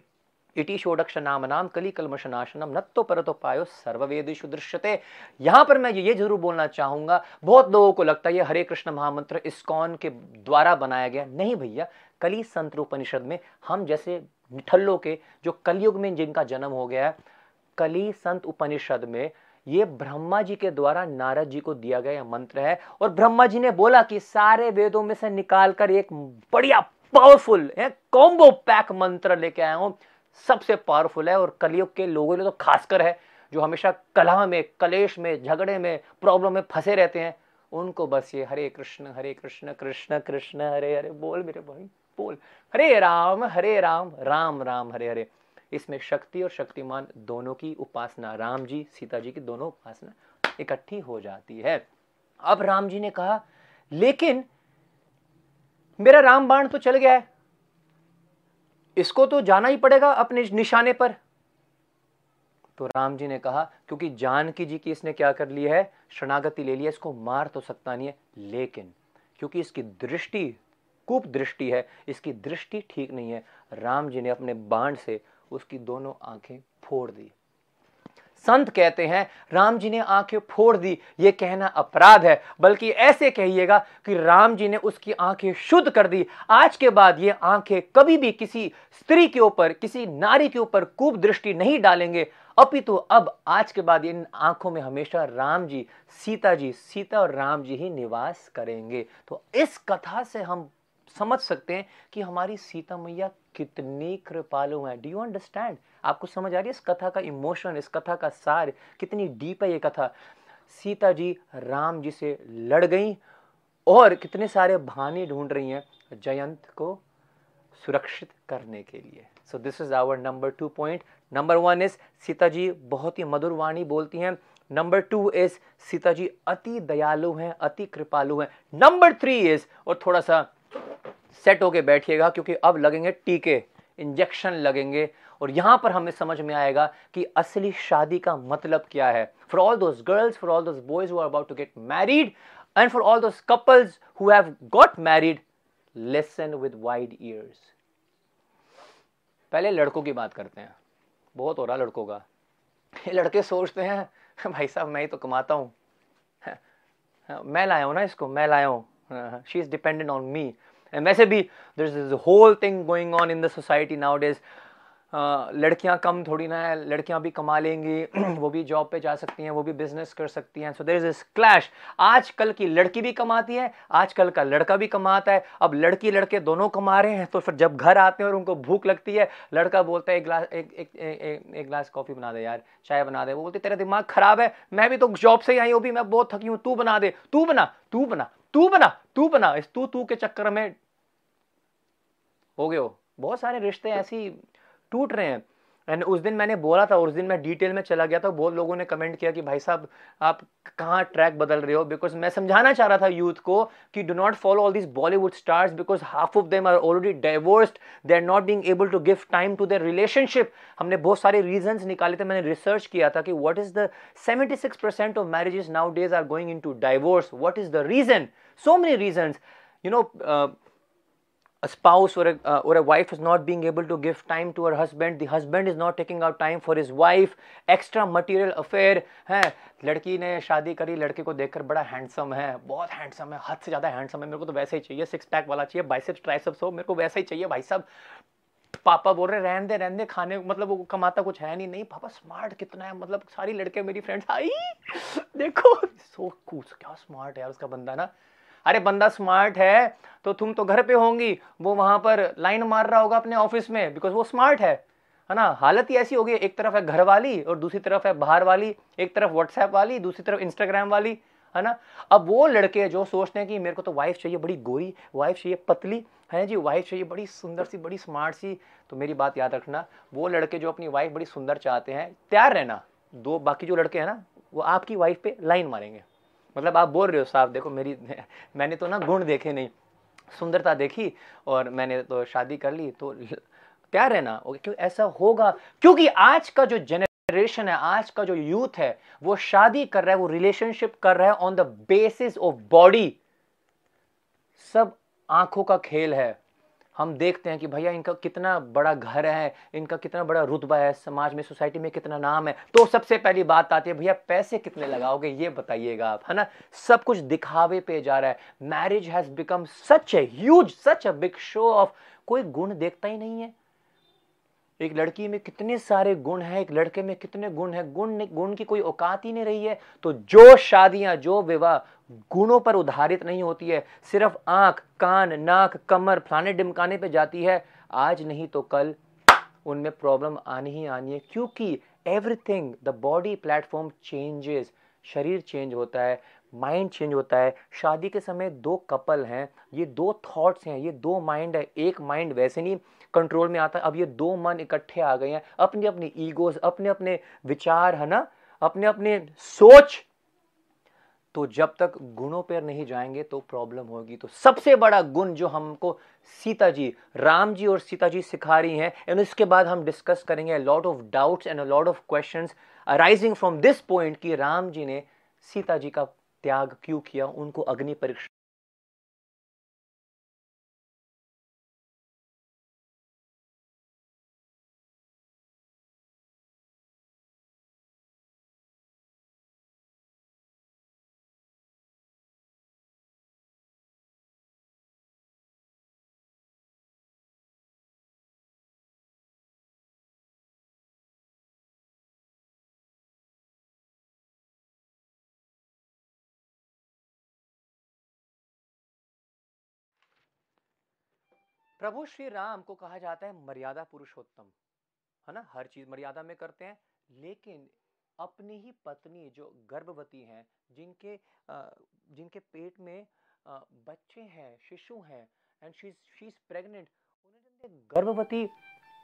इटी षोडक्ष नाम नाम कली कलमशनाशनम नत्तो परतो पायो सर्ववेदिशु दृश्यते। यहाँ पर मैं ये ज़रूर बोलना चाहूँगा, बहुत लोगों को लगता है ये हरे कृष्ण महामंत्र इस्कॉन के द्वारा बनाया गया। नहीं भैया, कली संत उपनिषद में हम जैसे निठल्लों के, जो कलयुग में जिनका जन्म हो गया है, कली संत उपनिषद में ये ब्रह्मा जी के द्वारा नारद जी को दिया गया मंत्र है और ब्रह्मा जी ने बोला कि सारे वेदों में से निकालकर एक बढ़िया पावरफुल कॉम्बो पैक मंत्र लेके आया हूँ। सबसे पावरफुल है और कलयुग के लोगों ने तो खासकर है, जो हमेशा कलह में, कलेश में, झगड़े में प्रॉब्लम में फंसे रहते हैं, उनको बस ये हरे कृष्ण हरे कृष्ण कृष्ण कृष्ण, हरे हरे, बोल मेरे भाई, बोल। हरे राम हरे राम राम राम, हरे हरे। इसमें शक्ति और शक्तिमान दोनों की उपासना, राम जी, सीता जी की दोनों उपासना इकट्ठी हो जाती है। अब राम जी ने कहा, लेकिन मेरा राम बाण तो चल गया है इसको तो जाना ही पड़ेगा अपने निशाने पर। तो राम जी ने कहा, क्योंकि जानकी जी की इसने क्या कर लिया है? शरणागति ले लिया इसको मार तो सकता नहीं है, लेकिन क्योंकि इसकी दृष्टि, कुप दृष्टि है, इसकी दृष्टि ठीक नहीं है, राम जी ने अपने बाण से उसकी दोनों आँखें फोड़ दी। संत कहते हैं, राम जी ने आँखें फोड़ दी, ये कहना अपराध है। बल्कि ऐसे कहिएगा कि राम जी ने उसकी आँखें शुद्ध कर दी। आज के बाद ये आँखें कभी भी किसी स्त्री के ऊपर, किसी नारी के ऊपर कूप दृष्टि नहीं डालेंगे। अपितु तो अब आज के बाद इन आँखों में हमेशा राम जी, सीता जी, सीता और राम जी ही निवास करेंगे। तो इस कथा से हम समझ सकते हैं कि हमारी सीता मैया कितनी कृपालु है। डू यू अंडरस्टैंड आपको समझ आ रही है? इस कथा का इमोशन इस कथा का सार, कितनी डीप है ये कथा। सीता जी, राम जी से लड़ गई और कितने सारे बहाने ढूंढ रही हैं जयंत को सुरक्षित करने के लिए। So this is our number two point number one is Sita ji बहुत ही मधुर वाणी बोलती हैं। Number two is Sita ji अति दयालु हैं, अति कृपालु हैं। नंबर थ्री इज़ और थोड़ा सा सेट होके बैठिएगा, क्योंकि अब लगेंगे टीके, इंजेक्शन लगेंगे। और यहाँ पर हमें समझ में आएगा कि असली शादी का मतलब क्या है। For all those girls for all those boys are about to get married and for all those couples who have got married listen with wide ears पहले लड़कों की बात करते हैं। बहुत हो रहा लड़कों का। ये लड़के सोचते हैं, भाई साहब, मैं ही तो कमाता हूँ। मैं लाया हूँ ना इसको, मैं लाया हूँ। She is dependent on me वैसे भी there is whole thing going on in the society nowadays लड़कियाँ कम थोड़ी ना है लड़कियाँ भी कमा लेंगी वो भी जॉब पे जा सकती हैं वो भी बिज़नेस कर सकती हैं। सो देर इज़ इस क्लैश आजकल की लड़की भी कमाती है आजकल का लड़का भी कमाता है। अब लड़की लड़के दोनों कमा रहे हैं तो फिर जब घर आते हैं और उनको भूख लगती है लड़का बोलता है एक गिलास एक एक एक, एक गिलास कॉफ़ी बना दे यार चाय बना दे। वो बोलते तेरा दिमाग खराब है मैं भी तो जॉब से ही आई हूँ भी मैं बहुत थकी हूँ तू बना दे तू बना तू बना तू बना तू बना। इस तू तू के चक्कर में हो गए हो बहुत सारे रिश्ते ऐसी टूट रहे हैं। एंड उस दिन मैंने बोला था, उस दिन मैं डिटेल में चला गया था, बहुत लोगों ने कमेंट किया कि भाई साहब, आप कहाँ ट्रैक बदल रहे हो? बिकॉज़ मैं समझाना चाह रहा था यूथ को कि do not follow all this Bollywood stars because half of them are already divorced they are not being able to give time to their relationship हमने बहुत सारे रीजन निकाले थे, मैंने रिसर्च किया था कि what is the seventy six percent of marriages nowadays are going into divorce what is the reason so many reason you know a spouse or a, uh, or a wife is not being able to give time to her husband the husband is not taking out time for his wife. Extra material affair है? लड़की ने शादी करी लड़के को देखकर बड़ा handsome है बहुत हैंडसम है हद से ज़्यादा हैंडसम है मेरे को तो वैसे ही चाहिए सिक्स पैक वाला चाहिए बाइसेप्स ट्राइसेप्स हो मेरे ही चाहिए भाई साहब। पापा बोल रहे रहने दे रहने दे खाने मतलब वो कमाता कुछ है नहीं नहीं पापा स्मार्ट कितना है मतलब सारी लड़के मेरी फ्रेंड्स आई देखो सो कूस क्या स्मार्ट है यार उसका बंदा ना। अरे बंदा स्मार्ट है तो तुम तो घर पे होंगी, वो वहाँ पर लाइन मार रहा होगा अपने ऑफ़िस में बिकॉज़ वो स्मार्ट है है ना? हालत ही ऐसी होगी एक तरफ़ है घर वाली और दूसरी तरफ़ है बाहर वाली, एक तरफ़ व्हाट्सएप वाली, दूसरी तरफ़ इंस्टाग्राम वाली, है ना? अब वो लड़के जो सोचते हैं कि मेरे को तो वाइफ चाहिए, बड़ी गोरी वाइफ चाहिए, पतली, है जी? वाइफ चाहिए, बड़ी सुंदर सी, बड़ी स्मार्ट सी तो मेरी बात याद रखना, वो लड़के जो अपनी वाइफ बड़ी सुंदर चाहते हैं, तैयार रहना, दो, बाकी जो लड़के हैं ना, वो आपकी वाइफ पे लाइन मारेंगे। मतलब आप बोल रहे हो साहब देखो मेरी, मैंने तो ना गुण देखे नहीं, सुंदरता देखी और मैंने तो शादी कर ली तो तैयार है ना? क्यों ऐसा होगा? क्योंकि आज का जो जनरेशन है, आज का जो यूथ है, वो शादी कर रहा है, वो रिलेशनशिप कर रहा है on the basis of body सब आँखों का खेल है। हम देखते हैं कि भैया इनका कितना बड़ा घर है, इनका कितना बड़ा रुतबा है, समाज में, सोसाइटी में कितना नाम है। तो सबसे पहली बात आती है, भैया पैसे कितने लगाओगे, ये बताइएगा आप, है ना? सब कुछ दिखावे पे जा रहा है। Marriage has become such a huge such a big show of कोई गुण देखता ही नहीं है। एक लड़की में कितने सारे गुण हैं, एक लड़के में कितने गुण हैं, गुण गुण की कोई औकात ही नहीं रही है। तो जो शादियाँ, जो विवाह गुणों पर उधारित नहीं होती है, सिर्फ़ आँख, कान, नाक, कमर, फलाने डिमकाने पे जाती है। आज नहीं तो कल उनमें प्रॉब्लम आनी ही आनी है, क्योंकि everything the body platform changes शरीर चेंज होता है माइंड चेंज होता है। शादी के समय दो कपल हैं, ये दो थॉट्स हैं, ये दो माइंड है, एक माइंड वैसे नहीं। कंट्रोल में आता है। अब ये दो मन इकट्ठे आ गए हैं। अपने अपने ईगोज अपने अपने विचार, है ना? अपने अपने सोच। तो जब तक गुणों पर नहीं जाएँगे तो प्रॉब्लम होगी। तो सबसे बड़ा गुण जो हमको सीता जी, राम जी और सीता जी सिखा रही हैं एंड उसके बाद हम डिस्कस करेंगे lot of doubts and lot of question arising from this point कि राम जी ने सीता जी का त्याग क्यों किया? उनको अग्नि परीक्षा प्रभु श्री राम को कहा जाता है मर्यादा पुरुषोत्तम। है ना? हर चीज़ मर्यादा में करते हैं, लेकिन अपनी ही पत्नी जो गर्भवती हैं, जिनके जिनके पेट में बच्चे हैं, शिशु हैं and she she is pregnant उन्होंने गर्भवती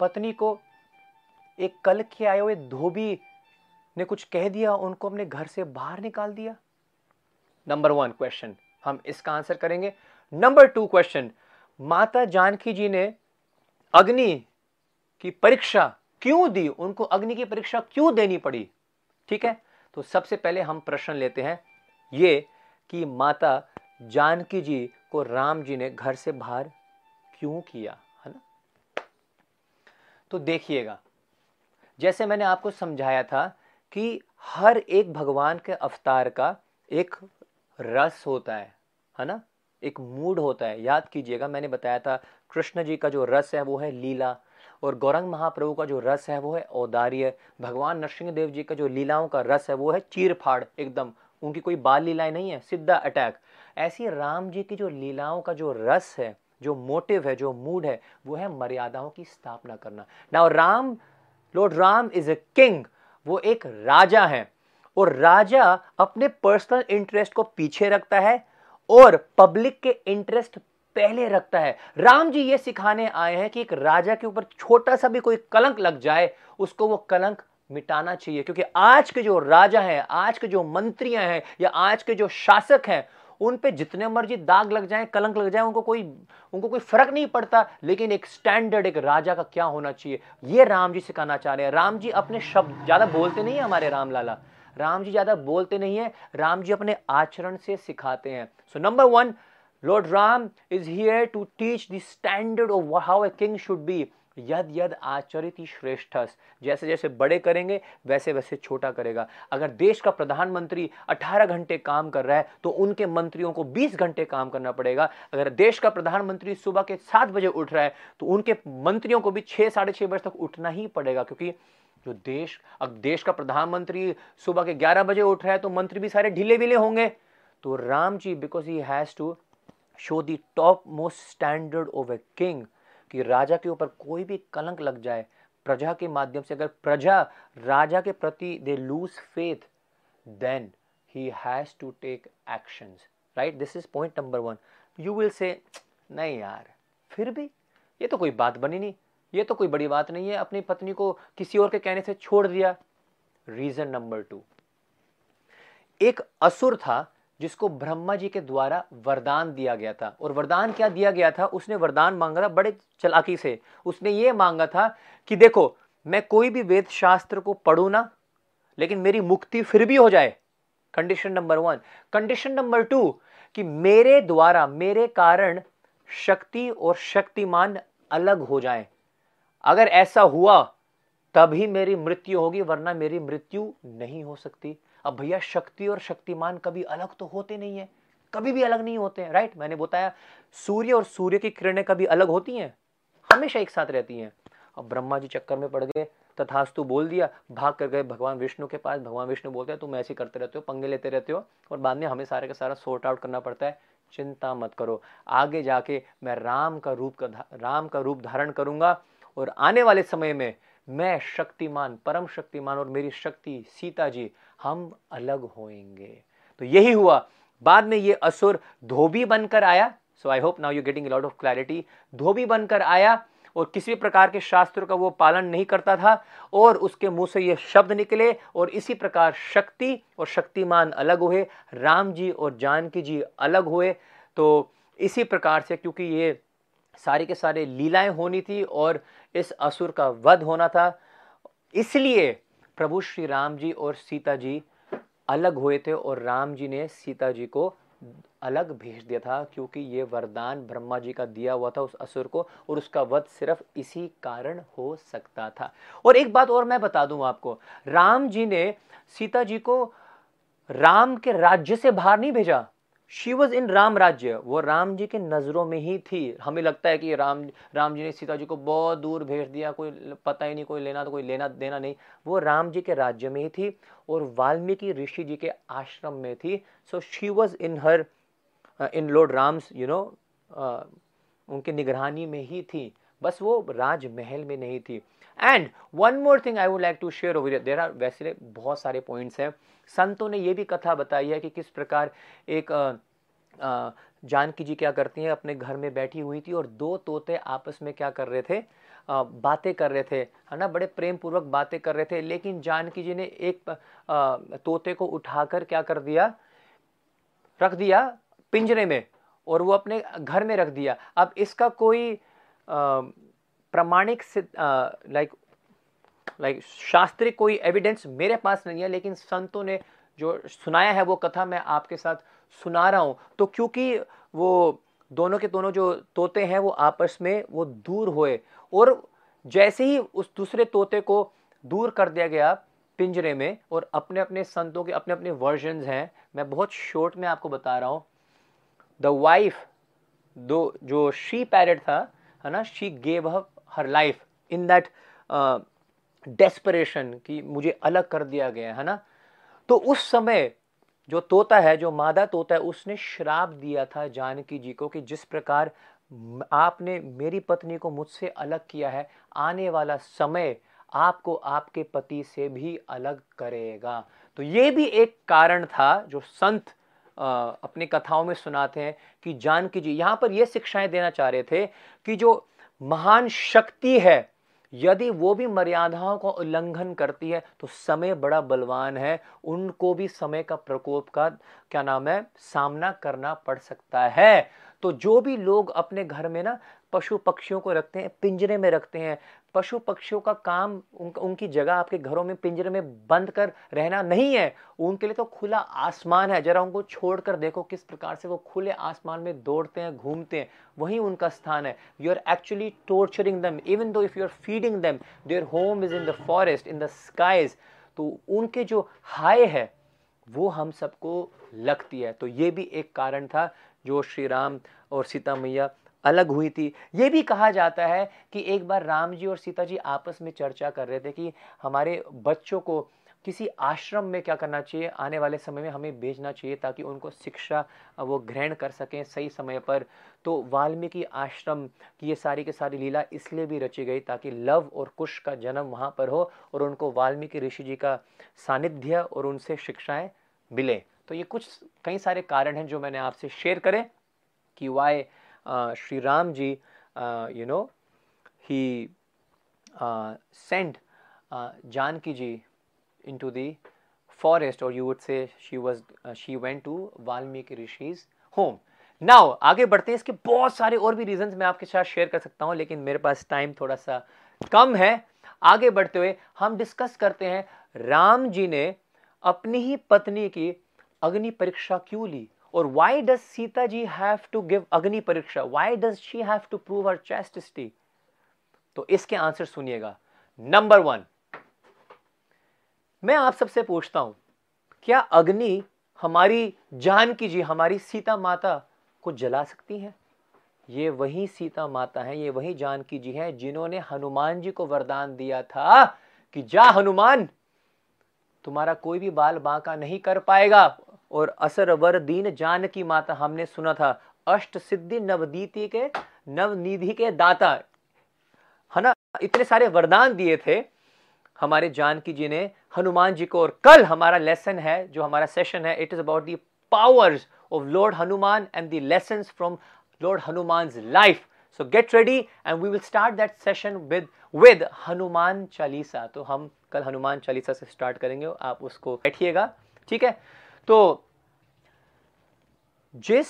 पत्नी को एक कल के आए हुए धोबी ने कुछ कह दिया, उनको अपने घर से बाहर निकाल दिया। नंबर वन क्वेश्चन हम इसका आंसर करेंगे। नंबर टू क्वेश्चन माता जानकी जी ने अग्नि की परीक्षा क्यों दी? उनको अग्नि की परीक्षा क्यों देनी पड़ी? ठीक है? तो सबसे पहले हम प्रश्न लेते हैं ये कि माता जानकी जी को राम जी ने घर से बाहर क्यों किया, है ना? तो देखिएगा, जैसे मैंने आपको समझाया था कि हर एक भगवान के अवतार का एक रस होता है है ना? एक मूड होता है। याद कीजिएगा, मैंने बताया था, कृष्ण जी का जो रस है वो है लीला और गौरंग महाप्रभु का जो रस है वो है औदार्य। भगवान नरसिंह देव जी का जो लीलाओं का रस है वो है चीर फाड़ एकदम। उनकी कोई बाल लीलाएँ नहीं है सीधा अटैक। ऐसी राम जी की जो लीलाओं का जो रस है, जो मोटिव है, जो मूड है, वो है मर्यादाओं की स्थापना करना। Now Ram lord Ram is a king वो एक राजा है और राजा अपने पर्सनल इंटरेस्ट को पीछे रखता है और पब्लिक के इंटरेस्ट पहले रखता है। राम जी ये सिखाने आए हैं कि एक राजा के ऊपर छोटा सा भी कोई कलंक लग जाए, उसको वो कलंक मिटाना चाहिए। क्योंकि आज के जो राजा हैं, आज के जो मंत्रियाँ हैं या आज के जो शासक हैं, उन पे जितने मर्ज़ी दाग लग जाए, कलंक लग जाए, उनको कोई उनको कोई फ़र्क नहीं पड़ता। लेकिन एक स्टैंडर्ड एक राजा का क्या होना चाहिए, ये राम जी सिखाना चाह रहे हैं। राम जी अपने शब्द ज़्यादा बोलते नहीं है हमारे राम लाला राम जी ज़्यादा बोलते नहीं है, राम जी अपने आचरण से सिखाते हैं। So number one lord Ram is here to teach the standard of how a king should be यद यद आचरित श्रेष्ठ जैसे जैसे बड़े करेंगे, वैसे वैसे छोटा करेगा। अगर देश का प्रधानमंत्री 18 घंटे काम कर रहा है तो उनके मंत्रियों को 20 घंटे काम करना पड़ेगा। अगर देश का प्रधानमंत्री सुबह के सात बजे उठ रहा है तो उनके मंत्रियों को भी छह, साढ़े छह बजे तक उठना ही पड़ेगा, क्योंकि जो देश, अब देश का प्रधानमंत्री सुबह के 11 बजे उठ रहा है तो मंत्री भी सारे ढीले विले होंगे। तो Ram ji because he has to show the top most standard of a king कि राजा के ऊपर कोई भी कलंक लग जाए, प्रजा के माध्यम से अगर प्रजा राजा के प्रति they lose faith then he has to take action right this is point number one you will say नहीं यार, फिर भी? ये तो कोई बात बनी नहीं। ये तो कोई बड़ी बात नहीं है, अपनी पत्नी को किसी और के कहने से छोड़ दिया। रीजन नंबर टू एक असुर था जिसको ब्रह्मा जी के द्वारा वरदान दिया गया था। और वरदान क्या दिया गया था? उसने वरदान मांगा था बड़े चलाकी से। उसने ये मांगा था कि देखो, मैं कोई भी वेद शास्त्र को पढ़ू ना, लेकिन मेरी मुक्ति फिर भी हो जाए। Condition number one condition number two कि मेरे द्वारा, मेरे कारण शक्ति और शक्तिमान अलग हो जाए। अगर ऐसा हुआ, तभी मेरी मृत्यु होगी, वरना मेरी मृत्यु नहीं हो सकती। अब भैया, शक्ति और शक्तिमान कभी अलग तो होते नहीं है। कभी भी अलग नहीं होते हैं राइट मैंने बताया, सूर्य और सूर्य की किरणें कभी अलग होती हैं, हमेशा एक साथ रहती हैं। अब ब्रह्मा जी चक्कर में पड़ गए, तथास्तु बोल दिया, भाग कर गए भगवान विष्णु के पास। भगवान विष्णु बोलते हैं, तुम ऐसे करते रहते हो, पंगे लेते रहते हो, और बाद में हमें सारे का सारा सॉर्ट आउट करना पड़ता है। चिंता मत करो। आगे जाके मैं राम का रूप का राम का रूप धारण करूँगा और आने वाले समय में मैं शक्तिमान, परम शक्तिमान और मेरी शक्ति सीता जी, हम अलग होंगे तो यही हुआ। बाद में ये असुर धोबी बनकर आया। So I hope now you getting lot of clarity धोबी बनकर आया और किसी भी प्रकार के शास्त्र का वो पालन नहीं करता था और उसके मुँह से ये शब्द निकले और इसी प्रकार शक्ति और शक्तिमान अलग हुए, राम जी और जानकी जी अलग हुए। तो इसी प्रकार से क्योंकि ये सारे के सारे लीलाएँ होनी थी और इस असुर का वध होना था। इसलिए प्रभु श्री राम जी और सीता जी अलग हुए थे और राम जी ने सीता जी को अलग भेज दिया था क्योंकि ये वरदान ब्रह्मा जी का दिया हुआ था उस असुर को और उसका वध सिर्फ़ इसी कारण हो सकता था। और एक बात और मैं बता दूँ आपको, राम जी ने सीता जी को राम के राज्य से बाहर नहीं भेजा। शी वॉज़ इन राम राज्य वो राम जी के नज़रों में ही थी। हमें लगता है कि राम राम जी ने सीता जी को बहुत दूर भेज दिया। कोई पता ही नहीं, कोई लेना तो कोई लेना देना नहीं। वो राम जी के राज्य में ही थी और वाल्मीकि ऋषि जी के आश्रम में थी। So she was in her in lord Ram's you know उनके निगरानी में ही थी। बस वो राजमहल में नहीं थी। And one more thing I would like to share over there are वैसे बहुत सारे पॉइंट्स हैं। संतों ने ये भी कथा बताई है कि किस प्रकार एक जानकी जी क्या करती हैं? अपने घर में बैठी हुई थी और दो तोते आपस में क्या कर रहे थे? बातें कर रहे थे। है ना? बड़े प्रेम पूर्वक बातें कर रहे थे। लेकिन जानकी जी ने एक तोते को उठाकर क्या कर दिया? रख दिया पिंजरे में और वो अपने घर में रख दिया। अब इसका कोई प्रमाणिक लाइक लाइक शास्त्रीय कोई एविडेंस मेरे पास नहीं है, लेकिन संतों ने जो सुनाया है वो कथा मैं आपके साथ सुना रहा हूँ। तो क्योंकि वो दोनों के दोनों जो तोते हैं वो आपस में वो दूर हुए और जैसे ही उस दूसरे तोते को दूर कर दिया गया पिंजरे में और अपने अपने संतों के अपने अपने वर्जन हैं, मैं बहुत शॉर्ट में आपको बता रहा हूँ। द वाइफ दो, जो शी पैरेट था, है ना she gave her life in that desperation कि मुझे अलग कर दिया गया है ना? तो उस समय जो तोता है, जो मादा तोता है, उसने श्राप दिया था जानकी जी को कि जिस प्रकार आपने मेरी पत्नी को मुझसे अलग किया है, आने वाला समय आपको आपके पति से भी अलग करेगा। तो ये भी एक कारण था जो संत अपनी कथाओं में सुनाते हैं कि जानकी जी, यहाँ पर ये शिक्षाएँ देना चाह रहे थे कि जो महान शक्ति है। यदि वो भी मर्यादाओं का उल्लंघन करती है तो समय बड़ा बलवान है। उनको भी समय का प्रकोप का, क्या नाम है, सामना करना पड़ सकता है। तो जो भी लोग अपने घर में ना पशु पक्षियों को रखते हैं, पिंजरे में रखते हैं पशु पक्षियों का काम उन, उनकी जगह आपके घरों में पिंजरे में बंद कर रहना नहीं है। उनके लिए तो खुला आसमान है। जरा उनको छोड़कर देखो किस प्रकार से वो खुले आसमान में दौड़ते हैं घूमते हैं। वही उनका स्थान है। You are actually torturing them even though if you are feeding them their home is in the forest in the skies तो उनके जो हाय है वो हम सबको लगती है। तो ये भी एक कारण था जो श्री राम और सीता मैया अलग हुई थी। ये भी कहा जाता है कि एक बार राम जी और सीता जी आपस में चर्चा कर रहे थे कि हमारे बच्चों को किसी आश्रम में क्या करना चाहिए, आने वाले समय में हमें भेजना चाहिए ताकि उनको शिक्षा वो ग्रहण कर सकें सही समय पर। तो वाल्मीकि आश्रम की ये सारी की सारी लीला इसलिए भी रची गई ताकि लव और कुश का जन्म वहाँ पर हो और उनको वाल्मीकि ऋषि जी का सानिध्य और उनसे शिक्षाएँ मिले। तो ये कुछ कई सारे कारण हैं जो मैंने आपसे शेयर करें। कि why uh, Sri Ramji, uh, you know, he uh, sent uh, Janki ji into the forest, or you would say she was uh, she went to Valmiki Rishi's home. Now आगे बढ़ते हैं इसके बहुत सारे और भी रीजंस मैं आपके साथ शेयर कर सकता हूँ लेकिन मेरे पास टाइम थोड़ा सा कम है आगे बढ़ते हुए हम डिस्कस करते हैं राम जी ने अपनी ही पत्नी की अग्नि परीक्षा क्यों ली और why does Sita ji have to give agni pariksha why does she have to prove her chastity तो इसके आंसर सुनिएगा। नंबर वन मैं आप सबसे पूछता हूँ, क्या अग्नि हमारी जान की जी, हमारी सीता माता को जला सकती है? ये वही सीता माता है, ये वही जानकी जी है जिन्होंने हनुमान जी को वरदान दिया था कि जा हनुमान, तुम्हारा कोई भी बाल बांका नहीं कर पाएगा और असर वर दीन जान की माता, हमने सुना था, अष्ट सिद्धि नवदीति के नवनिधि के दाता। है ना? इतने सारे वरदान दिए थे हमारे जानकी जी ने, हनुमान जी को। और कल हमारा लेसन है, जो हमारा सेशन है it is about the powers of lord Hanuman and the lesson from lord Hanuman life so get ready and we will start that session with with Hanuman Chalisa तो हम कल हनुमान चालीसा से स्टार्ट करेंगे, आप उसको बैठिएगा। ठीक है? तो जिस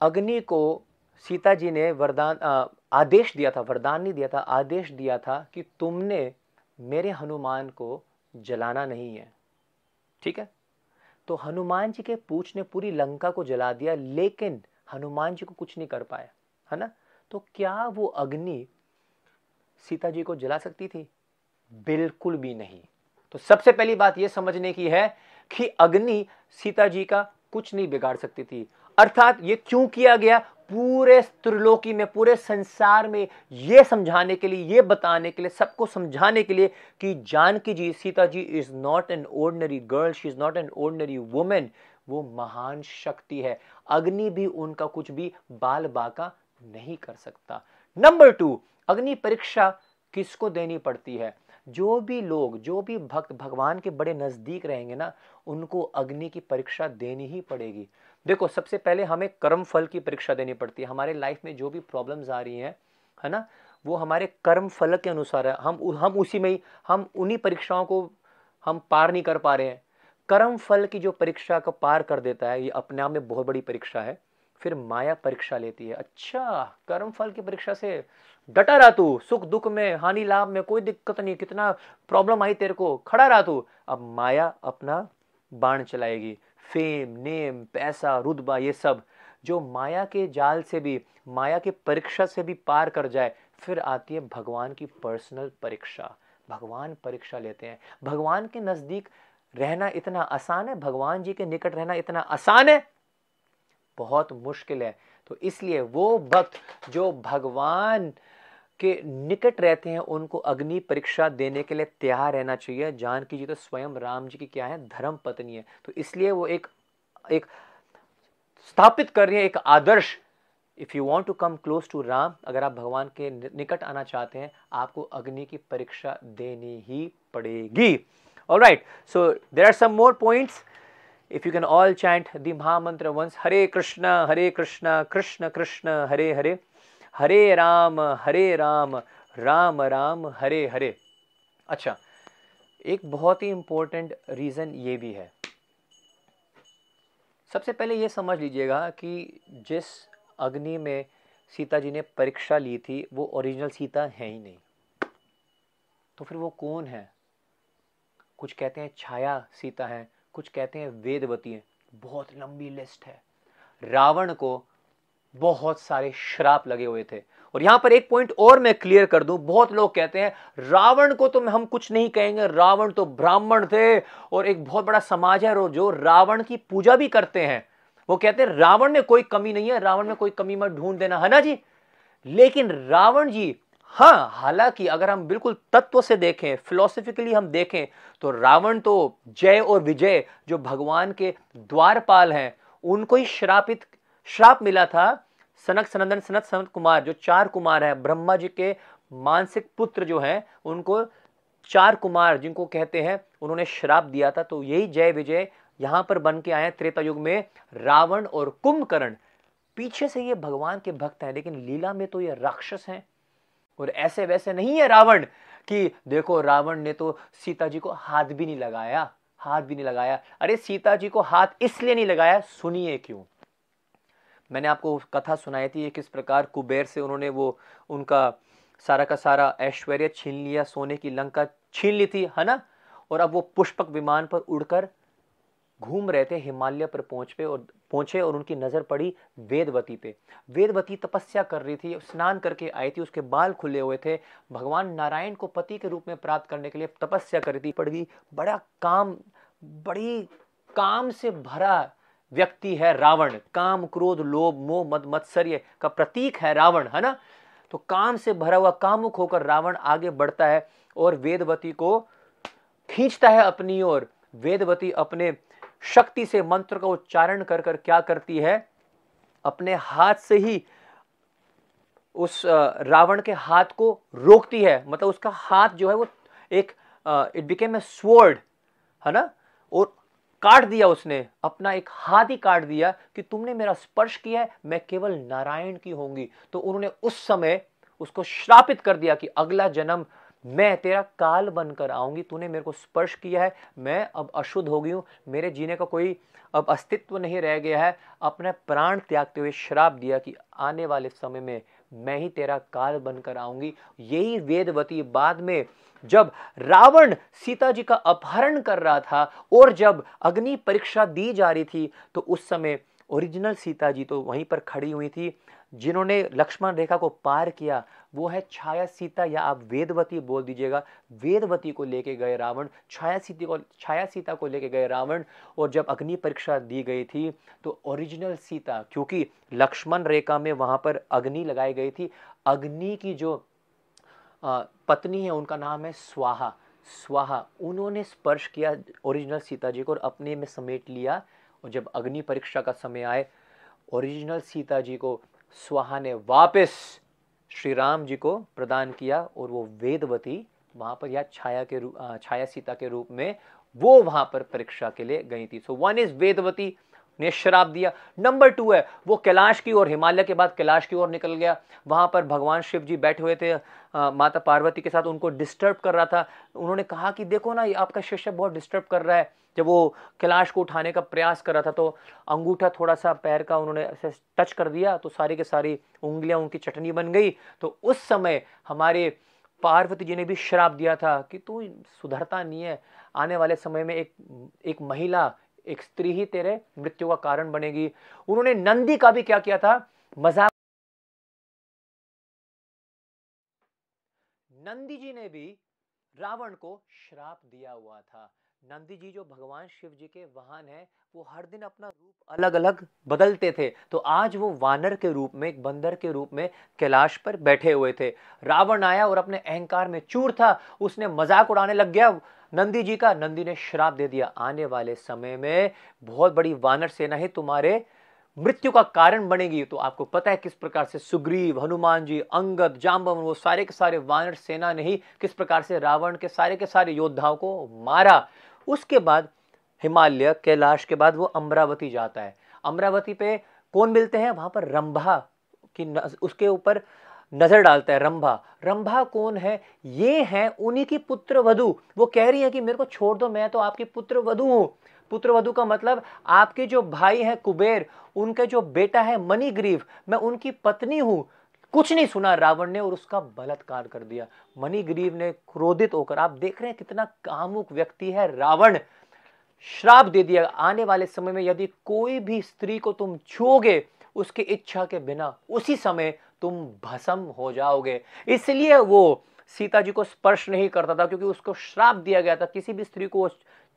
अग्नि को सीता जी ने वरदान आदेश दिया था, वरदान नहीं दिया था, आदेश दिया था कि तुमने मेरे हनुमान को जलाना नहीं है, ठीक है? तो हनुमान जी के पूछ ने पूरी लंका को जला दिया, लेकिन हनुमान जी को कुछ नहीं कर पाया, है ना? तो क्या वो अग्नि सीता जी को जला सकती थी? बिल्कुल भी नहीं। तो सबसे पहली बात यह समझने की है कि अग्नि सीता जी का कुछ नहीं बिगाड़ सकती थी। अर्थात ये क्यों किया गया? पूरे त्रिलोकी में, पूरे संसार में ये समझाने के लिए, ये बताने के लिए, सबको समझाने के लिए कि Janaki ji, Sita ji is not an ordinary girl she is not an ordinary women वो महान शक्ति है। अग्नि भी उनका कुछ भी बाल बाका नहीं कर सकता। नंबर टू अग्नि परीक्षा किसको देनी पड़ती है? जो भी लोग, जो भी भक्त भगवान के बड़े नज़दीक रहेंगे ना, उनको अग्नि की परीक्षा देनी ही पड़ेगी। देखो, सबसे पहले हमें कर्म फल की परीक्षा देनी पड़ती है। हमारे लाइफ में जो भी प्रॉब्लम्स आ रही हैं, है ना, वो हमारे कर्म फल के अनुसार है। हम हम उसी में ही, हम उन्हीं परीक्षाओं को हम पार नहीं कर पा रहे हैं। कर्म फल की जो परीक्षा को पार कर देता है, ये अपने आप में बहुत बड़ी परीक्षा है। फिर माया परीक्षा लेती है। अच्छा कर्म फल की परीक्षा से डटा रहा तू। सुख दुख में, हानि लाभ में कोई दिक्कत नहीं, कितना प्रॉब्लम आई तेरे को। खड़ा रहा तू। अब माया अपना बाण चलाएगी। फेम नेम पैसा, रुतबा, ये सब जो माया के जाल से भी, माया के परीक्षा से भी पार कर जाए, फिर आती है भगवान की पर्सनल परीक्षा। भगवान परीक्षा लेते हैं। भगवान के नज़दीक रहना इतना आसान है, भगवान जी के निकट रहना इतना आसान है। बहुत मुश्किल है। तो इसलिए वो भक्त जो भगवान के निकट रहते हैं, उनको अग्नि परीक्षा देने के लिए तैयार रहना चाहिए। जानकी जी तो स्वयं राम जी की क्या है, धर्म पत्नी है। तो इसलिए वो एक एक स्थापित कर रही है, एक आदर्श। If you want to come close to Ram अगर आप भगवान के निकट आना चाहते हैं, आपको अग्नि की परीक्षा देनी ही पड़ेगी। All right so there are some more points if you can all chant the Mahamantra once, Hare Krishna Hare Krishna Krishna Krishna, Hare Hare Hare Ram Hare Ram Ram Ram Hare Hare अच्छा एक बहुत ही important reason ये भी है सबसे पहले ये समझ लीजिएगा कि जिस अग्नि में सीता जी ने परीक्षा ली थी वो ओरिजिनल सीता है ही नहीं तो फिर वो कौन है कुछ कहते हैं छाया सीता है कुछ कहते हैं वेदवती है, बहुत लंबी लिस्ट है। रावण को बहुत सारे श्राप लगे हुए थे। और यहाँ पर एक पॉइंट और मैं क्लियर कर दूँ, बहुत लोग कहते हैं, रावण को तो हम कुछ नहीं कहेंगे, रावण तो ब्राह्मण थे, और एक बहुत बड़ा समाज है जो रावण की पूजा भी करते हैं। वो कहते हैं, रावण में कोई कमी नहीं है, रावण में कोई कमी मत ढूंढ देना, है ना जी? लेकिन रावण जी हाँ हालाँकि अगर हम बिल्कुल तत्व से देखें फिलोसफिकली हम देखें तो रावण तो जय और विजय जो भगवान के द्वारपाल हैं, उनको ही श्रापित, श्राप मिला था सनक सनंदन, सनत सनत कुमार, जो चार कुमार है, ब्रह्मा जी के मानसिक पुत्र जो हैं, उनको चार कुमार जिनको कहते हैं, उन्होंने श्राप दिया था तो यही जय विजय यहाँ पर बन के आए त्रेता युग में, रावण और कुंभकर्ण। पीछे से ये भगवान के भक्त हैं, लेकिन लीला में तो ये राक्षस हैं। और ऐसे वैसे नहीं है रावण कि देखो रावण ने तो सीता जी को हाथ भी नहीं लगाया, हाथ भी नहीं लगाया। अरे सीता जी को हाथ इसलिए नहीं लगाया, सुनिए क्यों? मैंने आपको कथा सुनाई थी किस प्रकार कुबेर से उन्होंने वो, उनका सारा का सारा ऐश्वर्य छीन लिया, सोने की लंका छीन ली थी, है ना? और अब वो पुष्पक विमान पर उड़कर घूम रहे थे हिमालय पर पहुँच पे और पहुँचे और उनकी नज़र पड़ी वेदवती पे। वेदवती तपस्या कर रही थी, स्नान करके आई थी, उसके बाल खुले हुए थे। भगवान नारायण को पति के रूप में प्राप्त करने के लिए तपस्या कर रही थी। पड़ गई। बड़ा काम, बड़ी काम से भरा व्यक्ति है रावण। काम, क्रोध, लोभ, मोह, मद, मत्सर्य का प्रतीक है रावण, है ना? तो काम से भरा हुआ कामुक होकर रावण आगे बढ़ता है और वेदवती को खींचता है अपनी ओर। वेदवती अपने शक्ति से मंत्र का उच्चारण कर कर क्या करती है? अपने हाथ से ही उस रावण के हाथ को रोकती है। मतलब उसका हाथ जो है वो एक इट बिकेम ए स्वॉर्ड है ना? और काट दिया उसने, अपना एक हाथ ही काट दिया कि तुमने मेरा स्पर्श किया है, मैं केवल नारायण की होंगी। तो उन्होंने उस समय उसको श्रापित कर दिया कि अगला जन्म मैं तेरा काल बनकर आऊँगी, तूने मेरे को स्पर्श किया है, मैं अब अशुद्ध हो गई हूँ, मेरे जीने का कोई अब अस्तित्व नहीं रह गया है। अपने प्राण त्यागते हुए श्राप दिया कि आने वाले समय में मैं ही तेरा काल बनकर आऊँगी। यही वेदवती बाद में जब रावण सीता जी का अपहरण कर रहा था और जब अग्नि परीक्षा दी जा रही थी तो उस समय ओरिजिनल सीता जी तो वहीं पर खड़ी हुई थी, जिन्होंने लक्ष्मण रेखा को पार किया, वो है छाया सीता या आप वेदवती बोल दीजिएगा। वेदवती को लेके गए रावण, छाया सीता को, छाया सीता को लेके गए रावण, और जब अग्नि परीक्षा दी गई थी तो ओरिजिनल सीता, क्योंकि लक्ष्मण रेखा में वहाँ पर अग्नि लगाई गई थी, अग्नि की जो पत्नी है, उनका नाम है स्वाहा। स्वाहा, उन्होंने स्पर्श किया ओरिजिनल सीता जी को और अपने में समेट लिया और जब अग्नि परीक्षा का समय आए ओरिजिनल सीता जी को स्वाहा ने वापस श्री राम जी को प्रदान किया और वो वेदवती वहाँ पर या छाया के रूप छाया सीता के रूप में वो वहाँ पर परीक्षा के लिए गई थी। सो वन इज़ वेदवती ने शराब दिया। नंबर टू है वो कैलाश की ओर हिमालय के बाद कैलाश की ओर निकल गया। वहाँ पर भगवान शिव जी बैठे हुए थे आ, माता पार्वती के साथ उनको डिस्टर्ब कर रहा था। उन्होंने कहा कि देखो ना ये आपका शिष्य बहुत डिस्टर्ब कर रहा है। जब वो कैलाश को उठाने का प्रयास कर रहा था तो अंगूठा थोड़ा सा पैर का उन्होंने ऐसे टच कर दिया तो सारी के सारी उंगलियाँ उनकी चटनी बन गई। तो उस समय हमारे पार्वती जी ने भी श्राप दिया था कि तू सुधरता नहीं है। आने वाले समय में एक एक महिला एक स्त्री ही तेरे मृत्यु का कारण बनेगी। उन्होंने नंदी का भी क्या किया था? मज़ाक नंदी जी ने भी रावण को श्राप दिया हुआ था। नंदी जी जो भगवान शिव जी के वाहन है, वो हर दिन अपना रूप अलग अलग बदलते थे। तो आज वो वानर के रूप में, एक बंदर के रूप में कैलाश पर बैठे हुए थे। रावण आया और अपने अहंकार में चूर था। उसने मज़ाक उड़ाने लग गया। नंदी जी का, नंदी ने श्राप दे दिया। आने वाले समय में बहुत बड़ी वानर सेना ही तुम्हारे मृत्यु का कारण बनेगी। तो आपको पता है किस प्रकार से सुग्रीव, हनुमान जी, अंगद जाम्बवन वो सारे के सारे वानर सेना ने ही किस प्रकार से रावण के सारे के सारे योद्धाओं को मारा। उसके बाद हिमालय, कैलाश के बाद वो अमरावती जाता है। अमरावती पे कौन मिलते हैं? वहाँ पर रंभा की उसके ऊपर नज़र डालता है, रंभा। रंभा कौन है? ये है उन्हीं की पुत्र वधु वो कह रही है कि मेरे को छोड़ दो, मैं तो आपकी पुत्र वधु हूँ। पुत्र वधु का मतलब आपके जो भाई है कुबेर, उनके जो बेटा है मणिग्रीव, मैं उनकी पत्नी हूँ। कुछ नहीं सुना, रावण ने और उसका बलात्कार कर दिया। मणिग्रीव ने क्रोधित होकर, आप देख रहे हैं कितना कामुक व्यक्ति है रावण। श्राप दे दिया, आने वाले समय में यदि कोई भी स्त्री को तुम छूओगे, उसकी इच्छा के बिना उसी समय तुम भस्म हो जाओगे। इसलिए वो सीता जी को स्पर्श नहीं करता था, क्योंकि उसको श्राप दिया गया था। किसी भी स्त्री को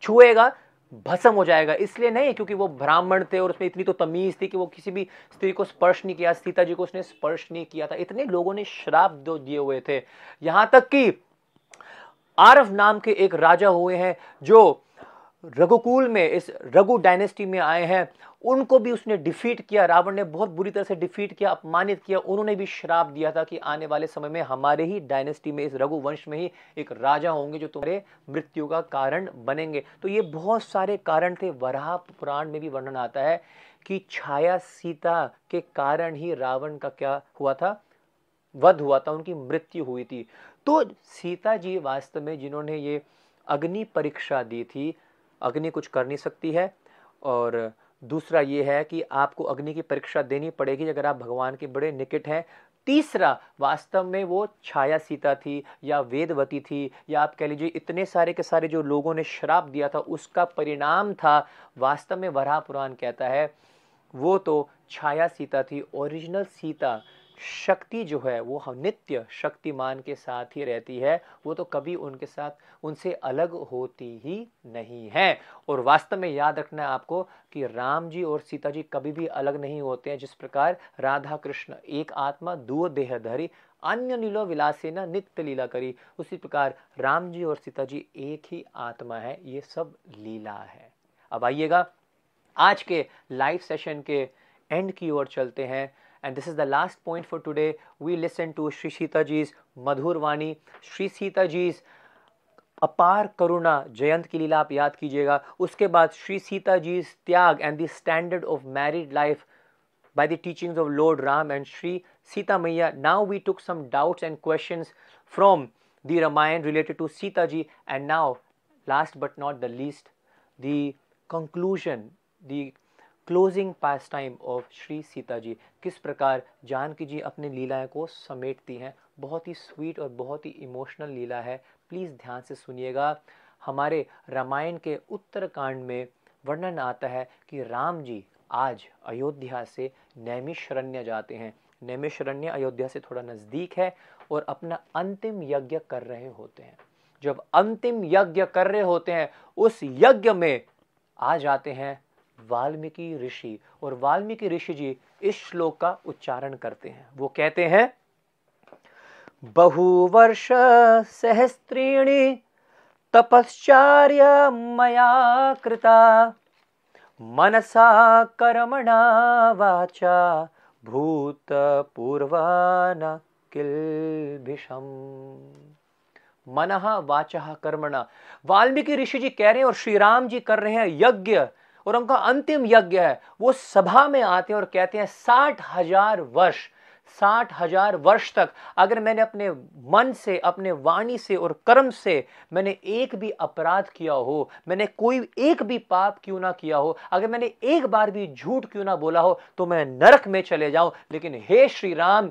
छुएगा भस्म हो जाएगा। इसलिए नहीं, क्योंकि वो ब्राह्मण थे और उसमें इतनी तो तमीज थी कि वो किसी भी स्त्री को स्पर्श नहीं किया, सीता जी को उसने स्पर्श नहीं किया था। इतने लोगों ने श्राप दो दिए हुए थे। यहाँ तक कि आरफ नाम के एक राजा हुए हैं जो रघुकुल में, इस रघु डायनेस्टी में आए हैं। उनको भी उसने डिफीट किया। रावण ने बहुत बुरी तरह से डिफीट किया, अपमानित किया। उन्होंने भी श्राप दिया था कि आने वाले समय में हमारे ही डायनेस्टी में, इस रघु वंश में ही एक राजा होंगे जो तुम्हारे मृत्यु का कारण बनेंगे। तो ये बहुत सारे कारण थे। वराह पुराण में भी वर्णन आता है कि छाया सीता के कारण ही रावण का क्या हुआ था? वध हुआ था। उनकी मृत्यु हुई थी। तो सीता जी वास्तव में जिन्होंने ये अग्नि परीक्षा दी थी अग्नि कुछ कर नहीं सकती है। और दूसरा ये है कि आपको अग्नि की परीक्षा देनी पड़ेगी अगर आप भगवान के बड़े निकट हैं। तीसरा, वास्तव में वो छाया सीता थी या वेदवती थी या आप कह लीजिए इतने सारे के सारे जो लोगों ने श्राप दिया था, उसका परिणाम था। वास्तव में वरा पुराण कहता है, वो तो छाया सीता थी ओरिजिनल सीता। शक्ति जो है, वो नित्य शक्तिमान के साथ ही रहती है। वो तो कभी उनके साथ, उनसे अलग होती ही नहीं है। और वास्तव में याद रखना है आपको कि राम जी और सीता जी कभी भी अलग नहीं होते हैं। जिस प्रकार राधा कृष्ण एक आत्मा दो देहधरी अन्य नीलो विलासे न नित्य लीला करी, उसी प्रकार राम जी और सीता जी एक ही आत्मा है। ये सब लीला है। अब आइएगा, आज के लाइव सेशन के एंड की ओर चलते हैं। And this is the last point for today we listen to Shri Sita ji's मधुर वाणी श्री सीता जीज अपार करुणा जयंत की लीला आप याद कीजिएगा उसके बाद श्री सीता जी त्याग and the standard of married life by the teachings of Lord Ram and Sri Sita Maya. Now we took some doubts and questions from the Ramayana related to Sita ji and now last but not the least the conclusion the closing pastime of Shri Sita ji किस प्रकार जानकी जी अपने लीलाएँ को समेटती हैं? बहुत ही sweet और बहुत ही emotional लीला है। Please ध्यान से सुनिएगा। हमारे रामायण के उत्तरकांड में वर्णन आता है कि राम जी आज अयोध्या से नैमिशरण्य जाते हैं। नैमिशरण्य अयोध्या से थोड़ा नज़दीक है और अपना अंतिम यज्ञ कर रहे होते हैं। जब अंतिम यज्ञ कर रहे होते हैं, उस यज्ञ में आ जाते हैं वाल्मीकि ऋषि और वाल्मीकि ऋषि जी इस श्लोक का उच्चारण करते हैं। वो कहते हैं, बहुवर्ष सहस्त्रीणी तपश्चार्य मया कृता, मनसा कर्मणा वाचा भूत पूर्वान किलभिषम मन वाचा कर्मणा। वाल्मीकि ऋषि जी कह रहे हैं और श्री राम जी कर रहे हैं यज्ञ। और उनका अंतिम यज्ञ है। वो सभा में आते हैं और कहते हैं, साठ हज़ार वर्ष, साठ हज़ार वर्ष तक अगर मैंने अपने मन से, अपने वाणी से और कर्म से मैंने एक भी अपराध किया हो, मैंने कोई एक भी पाप क्यों ना किया हो, अगर मैंने एक बार भी झूठ क्यों ना बोला हो तो मैं नरक में चले जाऊँ। लेकिन हे श्री राम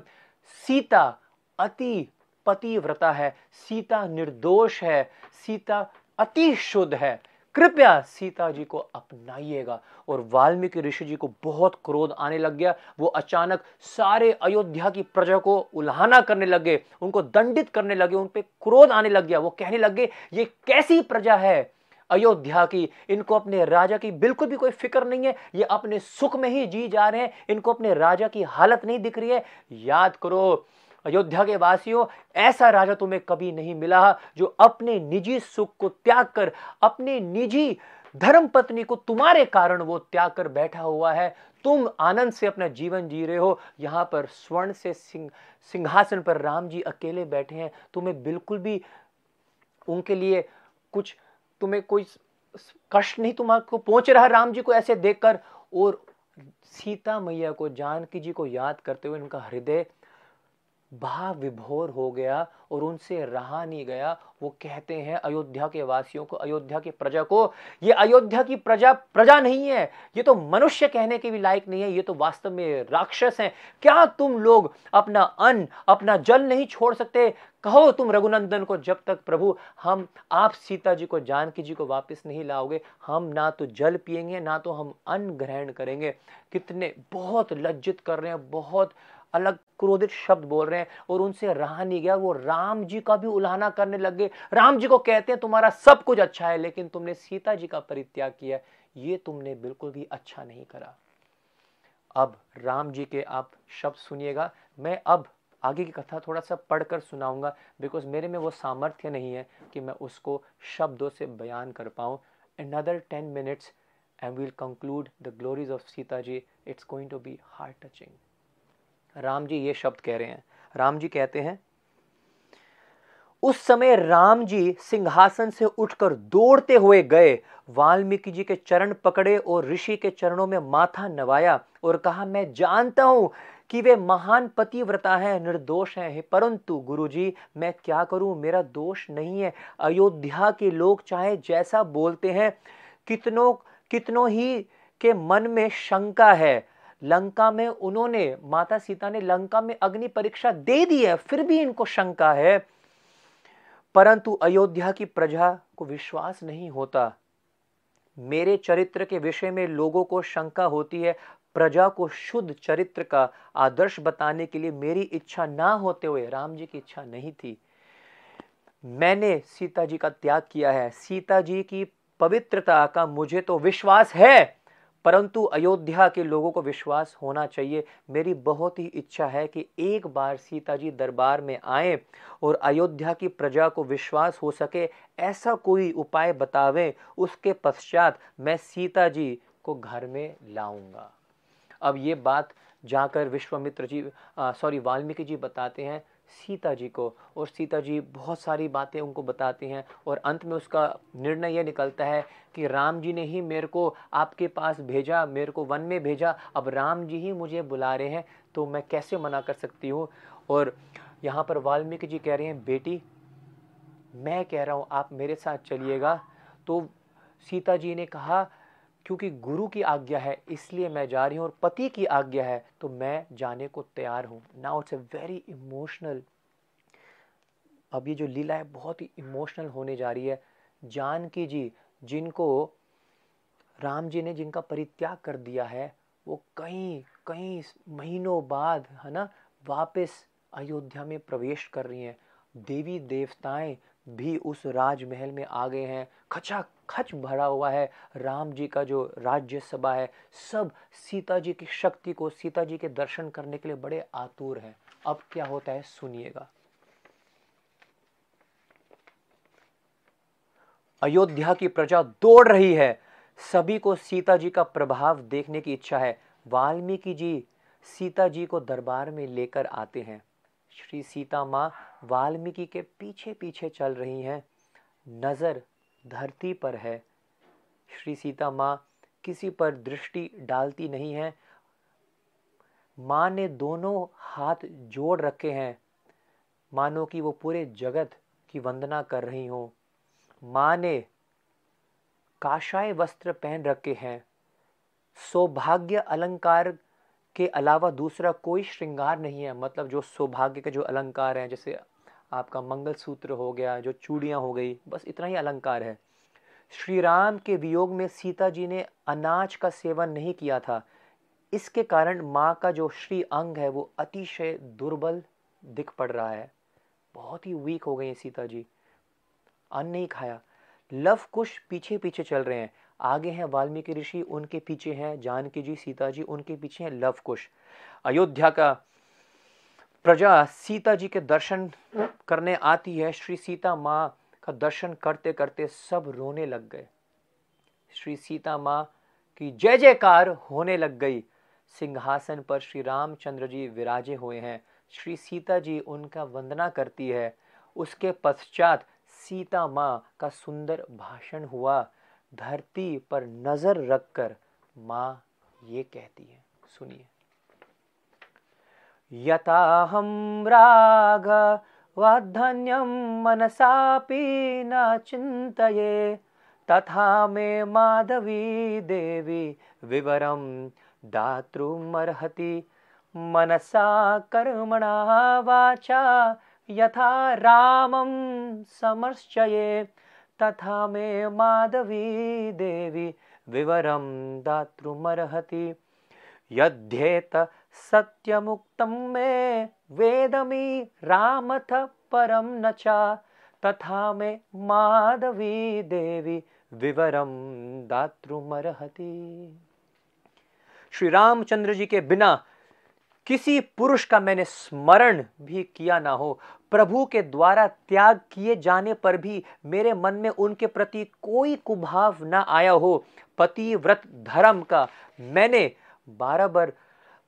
सीता अति पतिव्रता है, सीता निर्दोष है, सीता अति शुद्ध है। कृपया सीता जी को अपनाइएगा। और वाल्मीकि ऋषि जी को बहुत क्रोध आने लग गया। वो अचानक सारे अयोध्या की प्रजा को उल्हाना करने लगे उनको दंडित करने लगे, उन पर क्रोध आने लग गया। वो कहने लगे, ये कैसी प्रजा है अयोध्या की? इनको अपने राजा की बिल्कुल भी कोई फ़िक्र नहीं है। ये अपने सुख में ही जी जा रहे हैं। इनको अपने राजा की हालत नहीं दिख रही है। याद करो अयोध्या के वासियों, ऐसा राजा तुम्हें कभी नहीं मिला जो अपने निजी सुख को त्याग कर, अपने निजी धर्म पत्नी को तुम्हारे कारण वो त्याग कर बैठा हुआ है। तुम आनंद से अपना जीवन जी रहे हो। यहाँ पर स्वर्ण से सिंह, सिंहासन पर राम जी अकेले बैठे हैं। तुम्हें बिल्कुल भी उनके लिए कुछ, तुम्हें कोई कष्ट नहीं तुम्हारे पहुँच रहा। राम जी को ऐसे देखकर और सीता मैया को, जानकी जी को याद करते हुए उनका हृदय भाव विभोर हो गया और उनसे रहा नहीं गया। वो कहते हैं, अयोध्या के वासियों को, अयोध्या की प्रजा को, ये अयोध्या की प्रजा प्रजा नहीं है। ये तो मनुष्य कहने के भी लायक नहीं है, ये तो वास्तव में राक्षस हैं। क्या तुम लोग अपना अन्न, अपना जल नहीं छोड़ सकते? कहो तुम रघुनंदन को, जब तक प्रभु, हम आप सीता जी को, जानकी जी को वापस नहीं लाओगे, हम ना तो जल पिएँगे ना तो हम अन्न ग्रहण करेंगे। कितने बहुत लज्जित कर रहे हैं, बहुत अलग क्रोधित शब्द बोल रहे हैं और उनसे रहा नहीं गया। वो राम जी का भी उल्हाना करने लग गए। राम जी को कहते हैं, तुम्हारा सब कुछ अच्छा है, लेकिन तुमने सीता जी का परित्याग किया ये तुमने बिल्कुल भी अच्छा नहीं करा। अब राम जी के आप शब्द सुनिएगा। मैं अब आगे की कथा थोड़ा सा पढ़कर सुनाऊँगा बिकॉज़ मेरे में वो सामर्थ्य नहीं है कि मैं उसको शब्दों से बयान कर पाऊँ। Another 10 minutes and we'll conclude the glories of Sita ji. It's going to be heart touching. Ram ji ये शब्द कह रहे हैं। राम जी कहते हैं, उस समय राम जी सिंहासन से उठकर दौड़ते हुए गए। वाल्मीकि जी के चरण पकड़े और ऋषि के चरणों में माथा नवाया और कहा, मैं जानता हूँ कि वे महान पतिव्रता हैं, निर्दोष हैं। परंतु गुरुजी, मैं क्या करूँ? मेरा दोष नहीं है। अयोध्या के लोग चाहे जैसा बोलते हैं, कितनों कितनों ही के मन में शंका है। लंका में उन्होंने, माता सीता ने लंका में अग्नि परीक्षा दे दी है, फिर भी इनको शंका है। परंतु अयोध्या की प्रजा को विश्वास नहीं होता। मेरे चरित्र के विषय में लोगों को शंका होती है, प्रजा को शुद्ध चरित्र का आदर्श बताने के लिए मेरी इच्छा ना होते हुए, राम जी की इच्छा नहीं थी। मैंने सीता जी का त्याग किया है। सीता जी की पवित्रता का मुझे तो विश्वास है। परंतु अयोध्या के लोगों को विश्वास होना चाहिए। मेरी बहुत ही इच्छा है कि एक बार सीता जी दरबार में आए और अयोध्या की प्रजा को विश्वास हो सके। ऐसा कोई उपाय बतावें, उसके पश्चात मैं सीता जी को घर में लाऊँगा। अब ये बात जाकर विश्वामित्र जी सॉरी, वाल्मीकि जी बताते हैं। सीता जी को। और सीता जी बहुत सारी बातें उनको बताती हैं और अंत में उसका निर्णय यह निकलता है कि राम जी ने ही मेरे को आपके पास भेजा, मेरे को वन में भेजा, अब राम जी ही मुझे बुला रहे हैं तो मैं कैसे मना कर सकती हूँ? और यहाँ पर वाल्मीकि जी कह रहे हैं, बेटी, मैं कह रहा हूँ, आप मेरे साथ चलिएगा। तो सीता जी ने कहा क्योंकि गुरु की आज्ञा है, इसलिए मैं जा रही हूँ और पति की आज्ञा है तो मैं जाने को तैयार हूँ। Now it's a very emotional अब ये जो लीला है, बहुत ही इमोशनल होने जा रही है। जानकी जी, जिनको राम जी ने जिनका परित्याग कर दिया है, वो कई कई महीनों बाद, है ना, वापस अयोध्या में प्रवेश कर रही हैं। देवी देवताएँ भी उस राजमहल में आ गए हैं। खचा खच भरा हुआ है। राम जी का जो राज्य सभा है, सब सीता जी की शक्ति को, सीता जी के दर्शन करने के लिए बड़े आतुर हैं। अब क्या होता है, सुनिएगा। अयोध्या की प्रजा दौड़ रही है। सभी को सीता जी का प्रभाव देखने की इच्छा है। वाल्मीकि जी सीता जी को दरबार में लेकर आते हैं। श्री सीता माँ वाल्मीकि के पीछे पीछे चल रही हैं। नज़र धरती पर है। श्री सीता माँ किसी पर दृष्टि डालती नहीं है। माँ ने दोनों हाथ जोड़ रखे हैं। मानो कि वो पूरे जगत की वंदना कर रही हो। माँ ने काशाय वस्त्र पहन रखे हैं। सौभाग्य अलंकार के अलावा दूसरा कोई श्रृंगार नहीं है। मतलब जो सौभाग्य के जो अलंकार हैं, जैसे आपका मंगलसूत्र हो गया, जो चूड़ियाँ हो गई, बस इतना ही अलंकार है। श्री राम के वियोग में सीता जी ने अनाज का सेवन नहीं किया था। इसके कारण माँ का जो श्री अंग है, वो अतिशय दुर्बल दिख पड़ रहा है। बहुत ही वीक हो गई सीता जी। अन्न नहीं खाया। लव कुश पीछे पीछे चल रहे हैं। आगे हैं वाल्मीकि ऋषि, उनके पीछे हैं जानकी जी, सीता जी, उनके पीछे हैं लव कुश। अयोध्या का प्रजा सीता जी के दर्शन करने आती है। श्री सीता माँ का दर्शन करते करते सब रोने लग गए। श्री सीता माँ की जय जयकार होने लग गई। सिंहासन पर श्री रामचंद्र जी विराजे हुए हैं। श्री सीता जी उनका वंदना करती है। उसके पश्चात सीता माँ का सुंदर भाषण हुआ। धरती पर नज़र रखकर माँ ये कहती है। सुनिए। यताहं राग वाधन्यं मनसापि न चिन्तये। तथा मे माधवी देवी विवरं दातृमर्हति। मनसा कर्मणा वाचा यथा रामं समर्चये तथा मे माधवी देवी विवरं दातृमर्हति। यद्येत सत्यमुक्तं मे वेदमी रामथ परम न चा, तथा मे माधवी देवी विवरम दातृमर्हति। श्री रामचंद्र जी के बिना किसी पुरुष का मैंने स्मरण भी किया ना हो, प्रभु के द्वारा त्याग किए जाने पर भी मेरे मन में उनके प्रति कोई कुभाव ना आया हो। पति व्रत धर्म का मैंने बराबर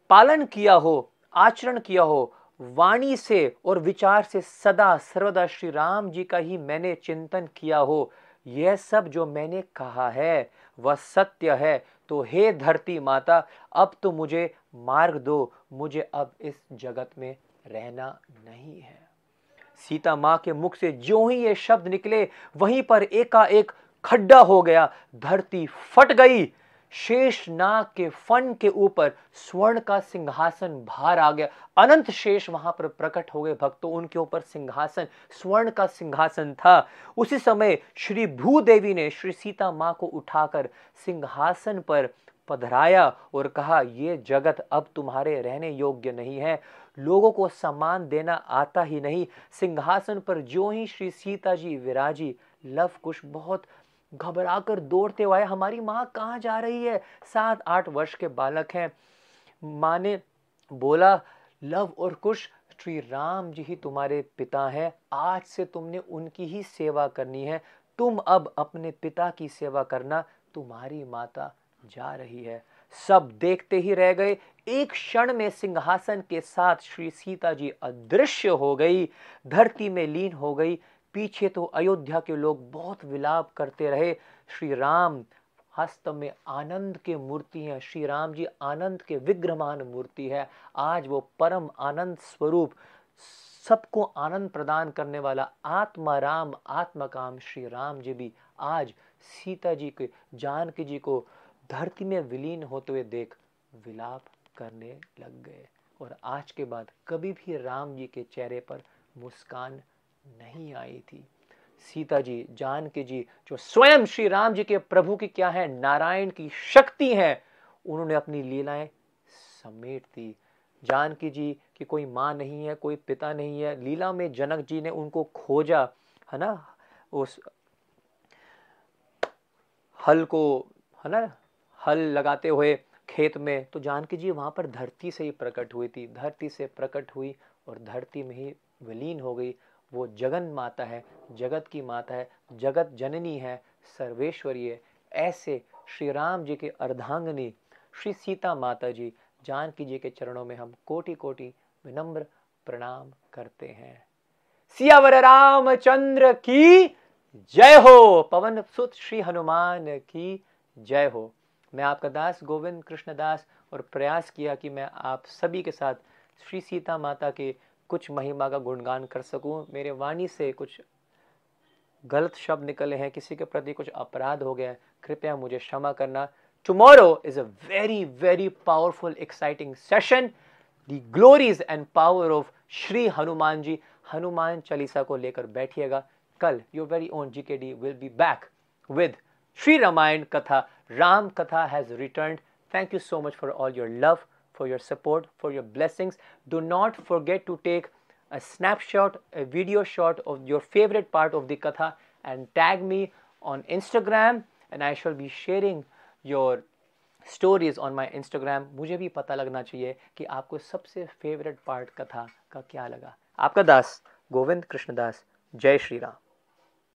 पालन किया हो, आचरण किया हो, वाणी से और विचार से सदा सर्वदा श्री राम जी का ही मैंने चिंतन किया हो, यह सब जो मैंने कहा है, वह सत्य है। तो हे धरती माता, अब तो मुझे मार्ग दो, मुझे अब इस जगत में रहना नहीं है। सीता माँ के मुख से जो ही ये शब्द निकले, वहीं पर एकाएक खड्डा हो गया, धरती फट गई शेष नाग के फन के ऊपर स्वर्ण का सिंहासन भार आ गया। अनंत शेष वहाँ पर प्रकट हो गए भक्तों, उनके ऊपर सिंहासन, स्वर्ण का सिंहासन था। उसी समय श्री भूदेवी ने श्री सीता माँ को उठाकर सिंहासन पर पधराया और कहा, ये जगत अब तुम्हारे रहने योग्य नहीं है। लोगों को सम्मान देना आता ही नहीं। सिंहासन पर जो ही श्री सीता जी विराजी, लव कुश बहुत घबराकर दौड़ते हुए हमारी माँ कहाँ जा रही है? सात, आठ वर्ष के बालक हैं। माँ ने बोला, लव और कुश, श्री राम जी ही तुम्हारे पिता हैं। आज से तुमने उनकी ही सेवा करनी है। तुम अब अपने पिता की सेवा करना तुम्हारी माता जा रही है। सब देखते ही रह गए। एक क्षण में सिंहासन के साथ श्री सीता जी अदृश्य हो गई, धरती में लीन हो गई। पीछे तो अयोध्या के लोग बहुत विलाप करते रहे। श्री राम हस्त में आनंद के मूर्ति हैं। श्री राम जी आनंद के विग्रहमान मूर्ति है। आज वो परम आनंद स्वरूप सबको आनंद प्रदान करने वाला आत्मा राम, आत्मा काम श्री राम जी भी आज सीता जी के, जानकी जी को धरती में विलीन होते हुए देख विलाप करने लग गए। और आज के बाद कभी भी राम जी के चेहरे पर मुस्कान नहीं आई थी। सीता जी, जानकी जी, जो स्वयं श्री राम जी के प्रभु की क्या है, नारायण की शक्ति है, उन्होंने अपनी लीलाएँ समेट दी। जानकी जी की कोई माँ नहीं है, कोई पिता नहीं है, लीला में जनक जी ने उनको खोजा, है ना? उस हल को, है ना? हल लगाते हुए खेत में तो जानकी जी वहाँ पर धरती से ही प्रकट हुई थी। धरती से प्रकट हुई और धरती में ही विलीन हो गई। वो जगन माता है, जगत की माता है, जगत जननी है, सर्वेश्वरी है। ऐसे श्री राम जी के अर्धांगनी श्री सीता माता जी, जानकी जी के चरणों में हम कोटि कोटि विनम्र प्रणाम करते हैं। सियावर रामचंद्र की जय हो! पवन सुत श्री हनुमान की जय हो। मैं आपका दास गोविंद कृष्ण दास और प्रयास किया कि मैं आप सभी के साथ श्री सीता माता के कुछ महिमा का गुणगान कर सकूँ। मेरे वाणी से कुछ गलत शब्द निकले हैं किसी के प्रति कुछ अपराध हो गया है कृपया मुझे क्षमा करना। Tomorrow is a very very powerful exciting session the glories and power of Shri Hanuman ji Hanuman Chalisa को लेकर बैठिएगा। कल your very own G K D will be back with Shri Ramayana katha Ram katha has return thank you so much for all your love, for your support, for your blessings. Do not forget to take a snapshot, a video shot of your favorite part of the Katha and tag me on Instagram and I shall be sharing your stories on my Instagram मुझे भी पता लगना चाहिए कि आपको सबसे favourite part कथा का क्या लगा आपका दास गोविंद कृष्णदास जय श्री राम